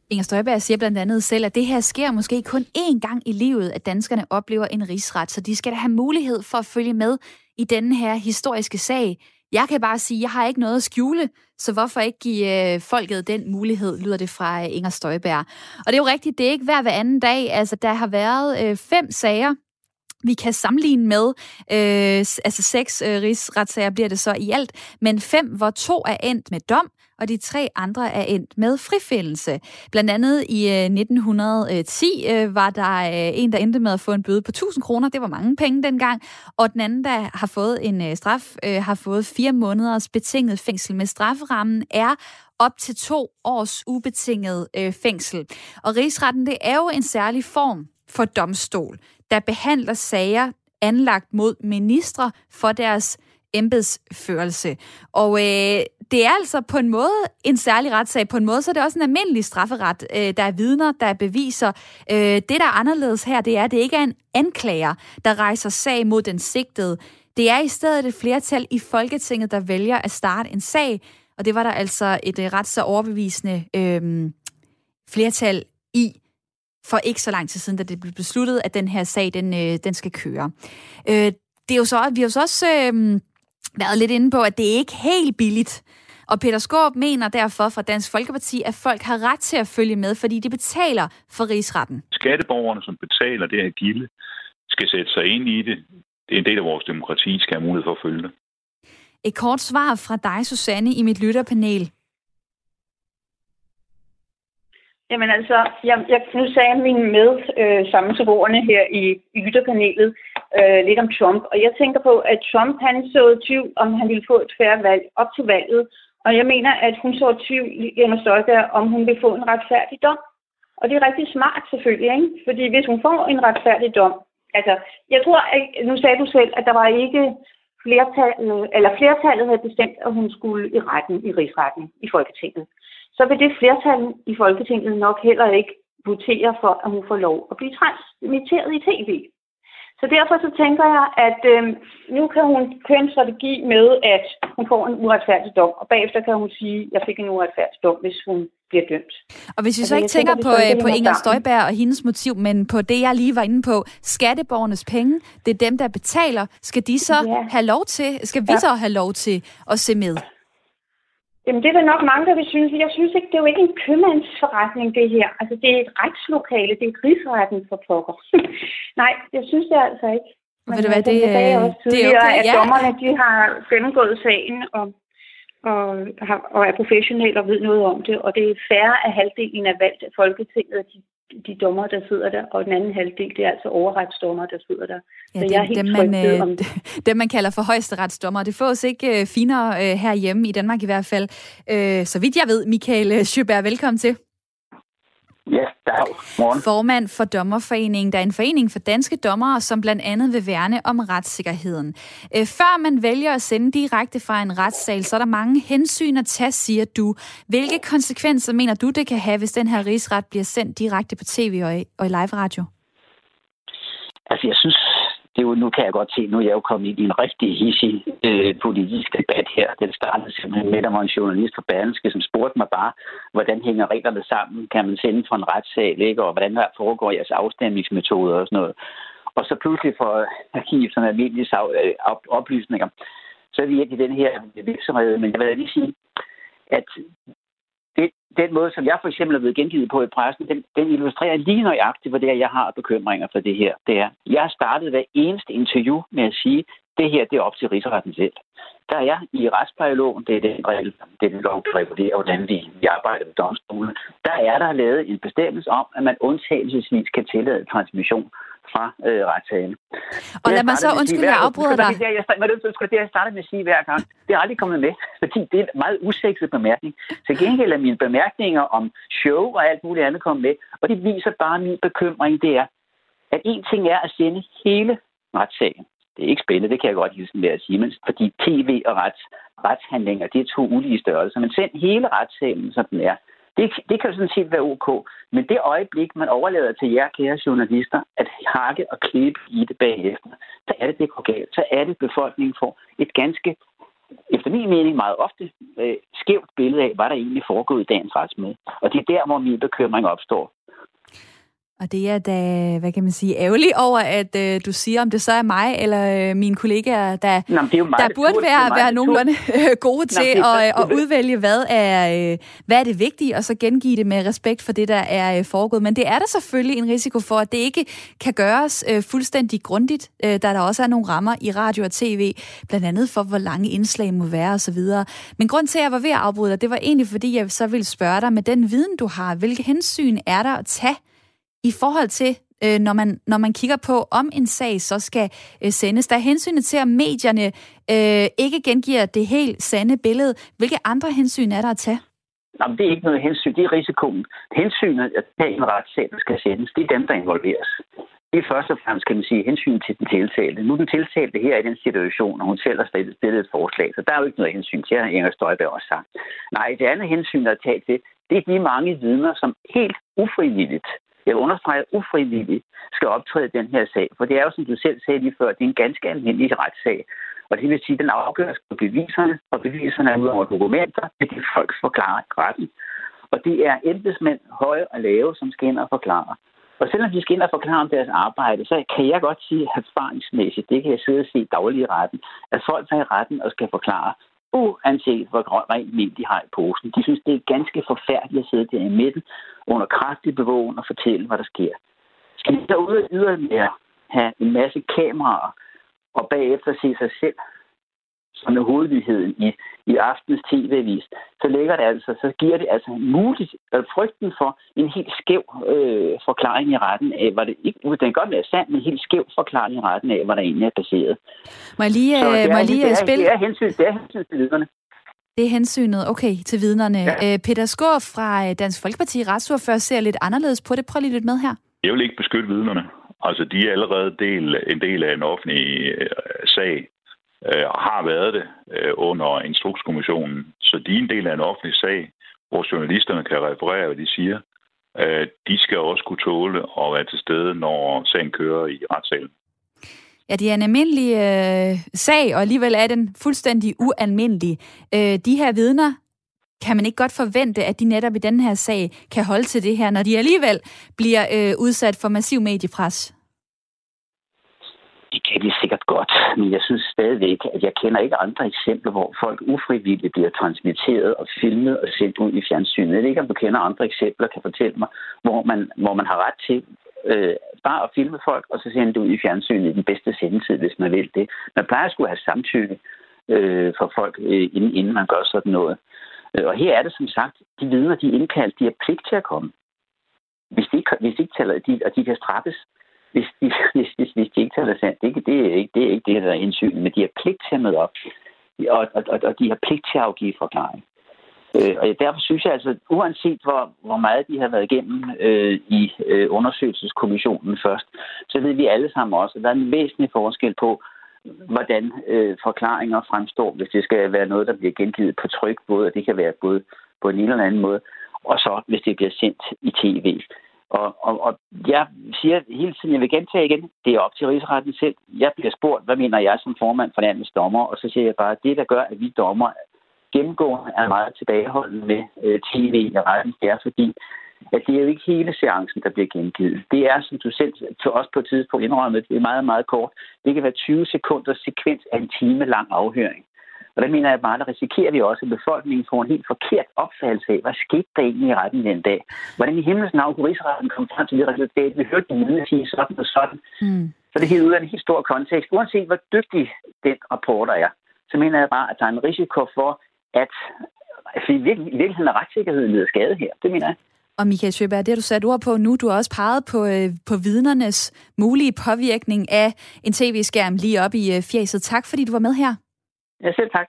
Inger Støjberg siger blandt andet selv, at det her sker måske kun én gang i livet, at danskerne oplever en rigsret, så de skal da have mulighed for at følge med i denne her historiske sag. Jeg kan bare sige, at jeg har ikke noget at skjule, så hvorfor ikke give øh, folket den mulighed, lyder det fra øh, Inger Støjberg. Og det er jo rigtigt, det er ikke hver hver anden dag. Altså, der har været øh, fem sager vi kan sammenligne med, øh, altså seks øh, rigsretssager bliver det så i alt, men fem, hvor to er endt med dom, og de tre andre er endt med frifindelse. Blandt andet i øh, 1910 øh, var der øh, en, der endte med at få en bøde på 1000 kroner. Det var mange penge dengang. Og den anden, der har fået en øh, straf, øh, har fået fire måneders betinget fængsel. Med strafferammen er op til to års ubetinget øh, fængsel. Og rigsretten, det er jo en særlig form for domstol der behandler sager anlagt mod ministre for deres embedsførelse. Og øh, det er altså på en måde en særlig retssag. På en måde så er det også en almindelig strafferet. Øh, der er vidner, der er beviser. Øh, det, der er anderledes her, det er, at det ikke er en anklager, der rejser sag mod den sigtede. Det er i stedet et flertal i Folketinget, der vælger at starte en sag. Og det var der altså et øh, ret så overbevisende øh, flertal i for ikke så lang tid siden, da det blev besluttet, at den her sag, den, øh, den skal køre. Øh, det er jo så, vi har jo så også øh, været lidt inde på, at det er ikke helt billigt. Og Peter Skåb mener derfor fra Dansk Folkeparti, at folk har ret til at følge med, fordi de betaler for rigsretten. Skatteborgerne, som betaler det her gilde, skal sætte sig ind i det. Det er en del af vores demokrati, skal have mulighed for at følge det. Et kort svar fra dig, Susanne, i mit lytterpanel. Jamen altså, jeg, jeg, nu sagde min med øh, sammensvorene her i, i ytterpanelet øh, lidt om Trump, og jeg tænker på, at Trump han så tvivl, om han ville få et færre valg op til valget, og jeg mener, at hun så tvivl Jenna Støjberg, om hun vil få en retfærdig dom. Og det er rigtig smart selvfølgelig, ikke? Fordi hvis hun får en retfærdig dom, altså, jeg tror, at, nu sagde du selv, at der var ikke flertallet, eller flertallet havde bestemt, at hun skulle i retten, i rigsretten, i Folketinget så vil det flertal i Folketinget nok heller ikke votere for, at hun får lov at blive transmitteret i tv. Så derfor så tænker jeg, at øh, nu kan hun køre en strategi med, at hun får en uretfærdig dom, og bagefter kan hun sige, at jeg fik en uretfærdig dom, hvis hun bliver dømt. Og hvis vi så ikke tænker, tænker på, øh, på Inger Støjberg og hendes motiv, men på det, jeg lige var inde på, skatteborgernes penge, det er dem, der betaler. Skal de så ja. have lov til, skal vi ja. så have lov til at se med? Jamen, det er der nok mange, der vil synes. Jeg synes ikke, det er jo ikke en købmandsforretning, det her. Altså, det er et retslokale. Det er et rigsretten for pokker. [LAUGHS] Nej, jeg synes det altså ikke. Men ved du hvad, det, det, også det er okay, at ja. dommerne, de har gennemgået sagen og, og, og er professionelle og ved noget om det. Og det er færre af halvdelen af valgt af Folketinget, de de dommer, der sidder der, og den anden halvdel, det er altså overretsdommer, der sidder der. Ja, så det, jeg er helt dem, man, øh, om [LAUGHS] det. Dem, man kalder for højesteretsdommer. Det fås ikke øh, finere øh, herhjemme, i Danmark i hvert fald. Så vidt jeg ved, Michael Sjøberg, velkommen til. Ja, dag. Morgen. Formand for Dommerforeningen, der er en forening for danske dommere, som blandt andet vil værne om retssikkerheden. Øh, før man vælger at sende direkte fra en retssal, så er der mange hensyn at tage, siger du. Hvilke konsekvenser mener du, det kan have, hvis den her rigsret bliver sendt direkte på tv og i, og i live radio? Altså, jeg synes, det er jo, nu kan jeg godt se, nu er jeg jo kommet ind i en rigtig hissig øh, politisk debat her. Den startede simpelthen med, at der var en journalist fra Berlingske, som spurgte mig bare, hvordan hænger reglerne sammen? Kan man sende fra en retssal, ikke? og hvordan der foregår jeres afstemningsmetoder og sådan noget. Og så pludselig for at give sådan almindelige øh, oplysninger, så er vi ikke i den her virksomhed. Men jeg vil lige sige, at det, den måde, som jeg for eksempel er blevet gengivet på i pressen, den, den illustrerer lige nøjagtigt, hvor det er, jeg har bekymringer for det her. Det er, jeg har startet hver eneste interview med at sige, det her det er op til rigsretten selv. Der er i retsplejeloven, det er den regel, det er den lov, der regulerer, hvordan vi, vi arbejder med domstolen. Der er der lavet en bestemmelse om, at man undtagelsesvis kan tillade transmission fra øh, retssagen. Og lad mig så, undskyld, jeg afbryder dig. Det, jeg, det, det, jeg starter med at sige hver gang. Det er aldrig kommet med, fordi det er en meget usekset bemærkning. Til gengæld er mine bemærkninger om show og alt muligt andet kommet med, og det viser bare min bekymring, det er, at en ting er at sende hele retssagen. Det er ikke spændende, det kan jeg godt hilse med at sige, men fordi tv og rets, retshandlinger, det er to ulige størrelser. Men send hele retssagen, som den er. Det, det kan sådan set være ok. Men det øjeblik, man overlader til jer, kære journalister, at hakke og klippe i det bagefter, så er det, det går galt. Så er det, befolkningen får et ganske, efter min mening meget ofte, øh, skævt billede af, hvad der egentlig foregået i dagens retsmøde. Og det er der, hvor min bekymring opstår. Og det er da, hvad kan man sige, ærgerligt over, at øh, du siger, om det så er mig eller øh, mine kollegaer, der, Nå, det er meget der burde være, være nogenlunde øh, gode til Nå, at, at udvælge, hvad er, øh, hvad er det vigtige, og så gengive det med respekt for det, der er øh, foregået. Men det er der selvfølgelig en risiko for, at det ikke kan gøres øh, fuldstændig grundigt, øh, da der også er nogle rammer i radio og tv, blandt andet for, hvor lange indslag må være osv. Men grund til, at jeg var ved at afbryde dig, det var egentlig, fordi jeg så ville spørge dig, med den viden, du har, hvilke hensyn er der at tage i forhold til, øh, når, man, når man kigger på, om en sag så skal øh, sendes. Der er hensynet til, at medierne øh, ikke gengiver det helt sande billede. Hvilke andre hensyn er der at tage? Jamen, det er ikke noget hensyn. Det er risikoen. Hensynet at en retssag, der skal sendes, det er dem, der involveres. Det er først og fremmest, kan man sige, hensyn til den tiltalte. Nu er den tiltalte her i den situation, og hun selv har stillet et forslag, så der er jo ikke noget hensyn til, at Inger Støjberg også sagt. Nej, det andet hensyn der er talt til, det er de mange vidner, som helt ufrivilligt jeg understreger ufrivilligt, skal optræde den her sag. For det er jo, som du selv sagde lige før, det er en ganske almindelig retssag. Og det vil sige, at den afgøres på beviserne, og beviserne er ud over dokumenter, det de folk forklarer retten. Og det er embedsmænd, høje og lave, som skal ind og forklare. Og selvom de skal ind og forklare om deres arbejde, så kan jeg godt sige erfaringsmæssigt, det kan jeg sidde og se i retten, at folk tager i retten og skal forklare, uanset hvor rent mel de har i posen. De synes, det er ganske forfærdeligt at sidde der i midten under kraftig bevågen og fortælle, hvad der sker. Skal de derude yderligere have en masse kameraer og bagefter se sig selv som er hovedligheden i, i aftens tv-avis, så ligger det altså, så giver det altså muligt, eller frygten for en helt skæv øh, forklaring i retten af, hvad det ikke, den kan godt være sand, men en helt skæv forklaring i retten af, hvad der egentlig er baseret. Må jeg lige, så det er, må jeg lige det er, spille? Det er hensyn, det er hensyn til vidnerne. Det er hensynet, okay, til vidnerne. Ja. Øh, Peter Skår fra øh, Dansk Folkeparti, retsordfører, ser lidt anderledes på det. Prøv lige lidt med her. Jeg vil ikke beskytte vidnerne. Altså, de er allerede del, en del af en offentlig øh, sag øh, og har været det øh, under Instrukskommissionen. Så de er en del af en offentlig sag, hvor journalisterne kan referere, hvad de siger. Øh, de skal også kunne tåle at være til stede, når sagen kører i retssalen. Ja, det er en almindelig øh, sag, og alligevel er den fuldstændig ualmindelig. Øh, de her vidner, kan man ikke godt forvente, at de netop i den her sag kan holde til det her, når de alligevel bliver øh, udsat for massiv mediepres? Det kan de sikkert godt, men jeg synes stadigvæk, at jeg kender ikke andre eksempler, hvor folk ufrivilligt bliver transmitteret og filmet og sendt ud i fjernsynet. Jeg ved ikke, om du kender andre eksempler, kan fortælle mig, hvor man, hvor man har ret til øh, bare at filme folk, og så sende det ud i fjernsynet i den bedste sendetid, hvis man vil det. Man plejer at skulle have samtykke øh, for folk, øh, inden, inden man gør sådan noget. Øh, og her er det som sagt, de vidner, de er indkaldt, de har pligt til at komme. Hvis de ikke, hvis de ikke taler, de, og de kan straffes, hvis de, [LAUGHS] hvis, hvis, hvis de ikke taler sandt. Det, det, er ikke, det er ikke det, der er indsynet, men de har pligt til at møde op. Og, og, og de har pligt til at afgive forklaring. Øh, og derfor synes jeg altså, uanset hvor, hvor meget de har været igennem øh, i øh, undersøgelseskommissionen først, så ved vi alle sammen også, at der er en væsentlig forskel på, hvordan øh, forklaringer fremstår, hvis det skal være noget, der bliver gengivet på tryk, både, og det kan være både på en eller anden måde, og så hvis det bliver sendt i tv. Og, og, og jeg siger hele tiden, jeg vil gentage igen, det er op til rigsretten selv. Jeg bliver spurgt, hvad mener jeg som formand for landets dommer, og så siger jeg bare, at det, der gør, at vi dommer gennemgående er meget tilbageholdende med øh, tv i retten, det er fordi, at det er jo ikke hele seancen, der bliver gengivet. Det er, som du selv til os på et tidspunkt indrømmet, det er meget, meget kort. Det kan være 20 sekunders sekvens af en time lang afhøring. Og der mener jeg bare, der risikerer vi også, at befolkningen får en helt forkert opfattelse af, hvad skete der egentlig i retten den dag? Hvordan i himlens navn kunne rigsretten komme frem til det resultat? Vi hørte den sige sådan og sådan. Mm. Så det er ud af en helt stor kontekst. Uanset hvor dygtig den rapporter er, så mener jeg bare, at der er en risiko for, at altså, i virkeligheden er retssikkerheden ned skade her. Det mener jeg. Og Michael Sjøberg, det har du sat ord på nu. Du har også peget på, øh, på vidnernes mulige påvirkning af en tv-skærm lige op i øh, fjæset. Tak, fordi du var med her. Ja, selv tak.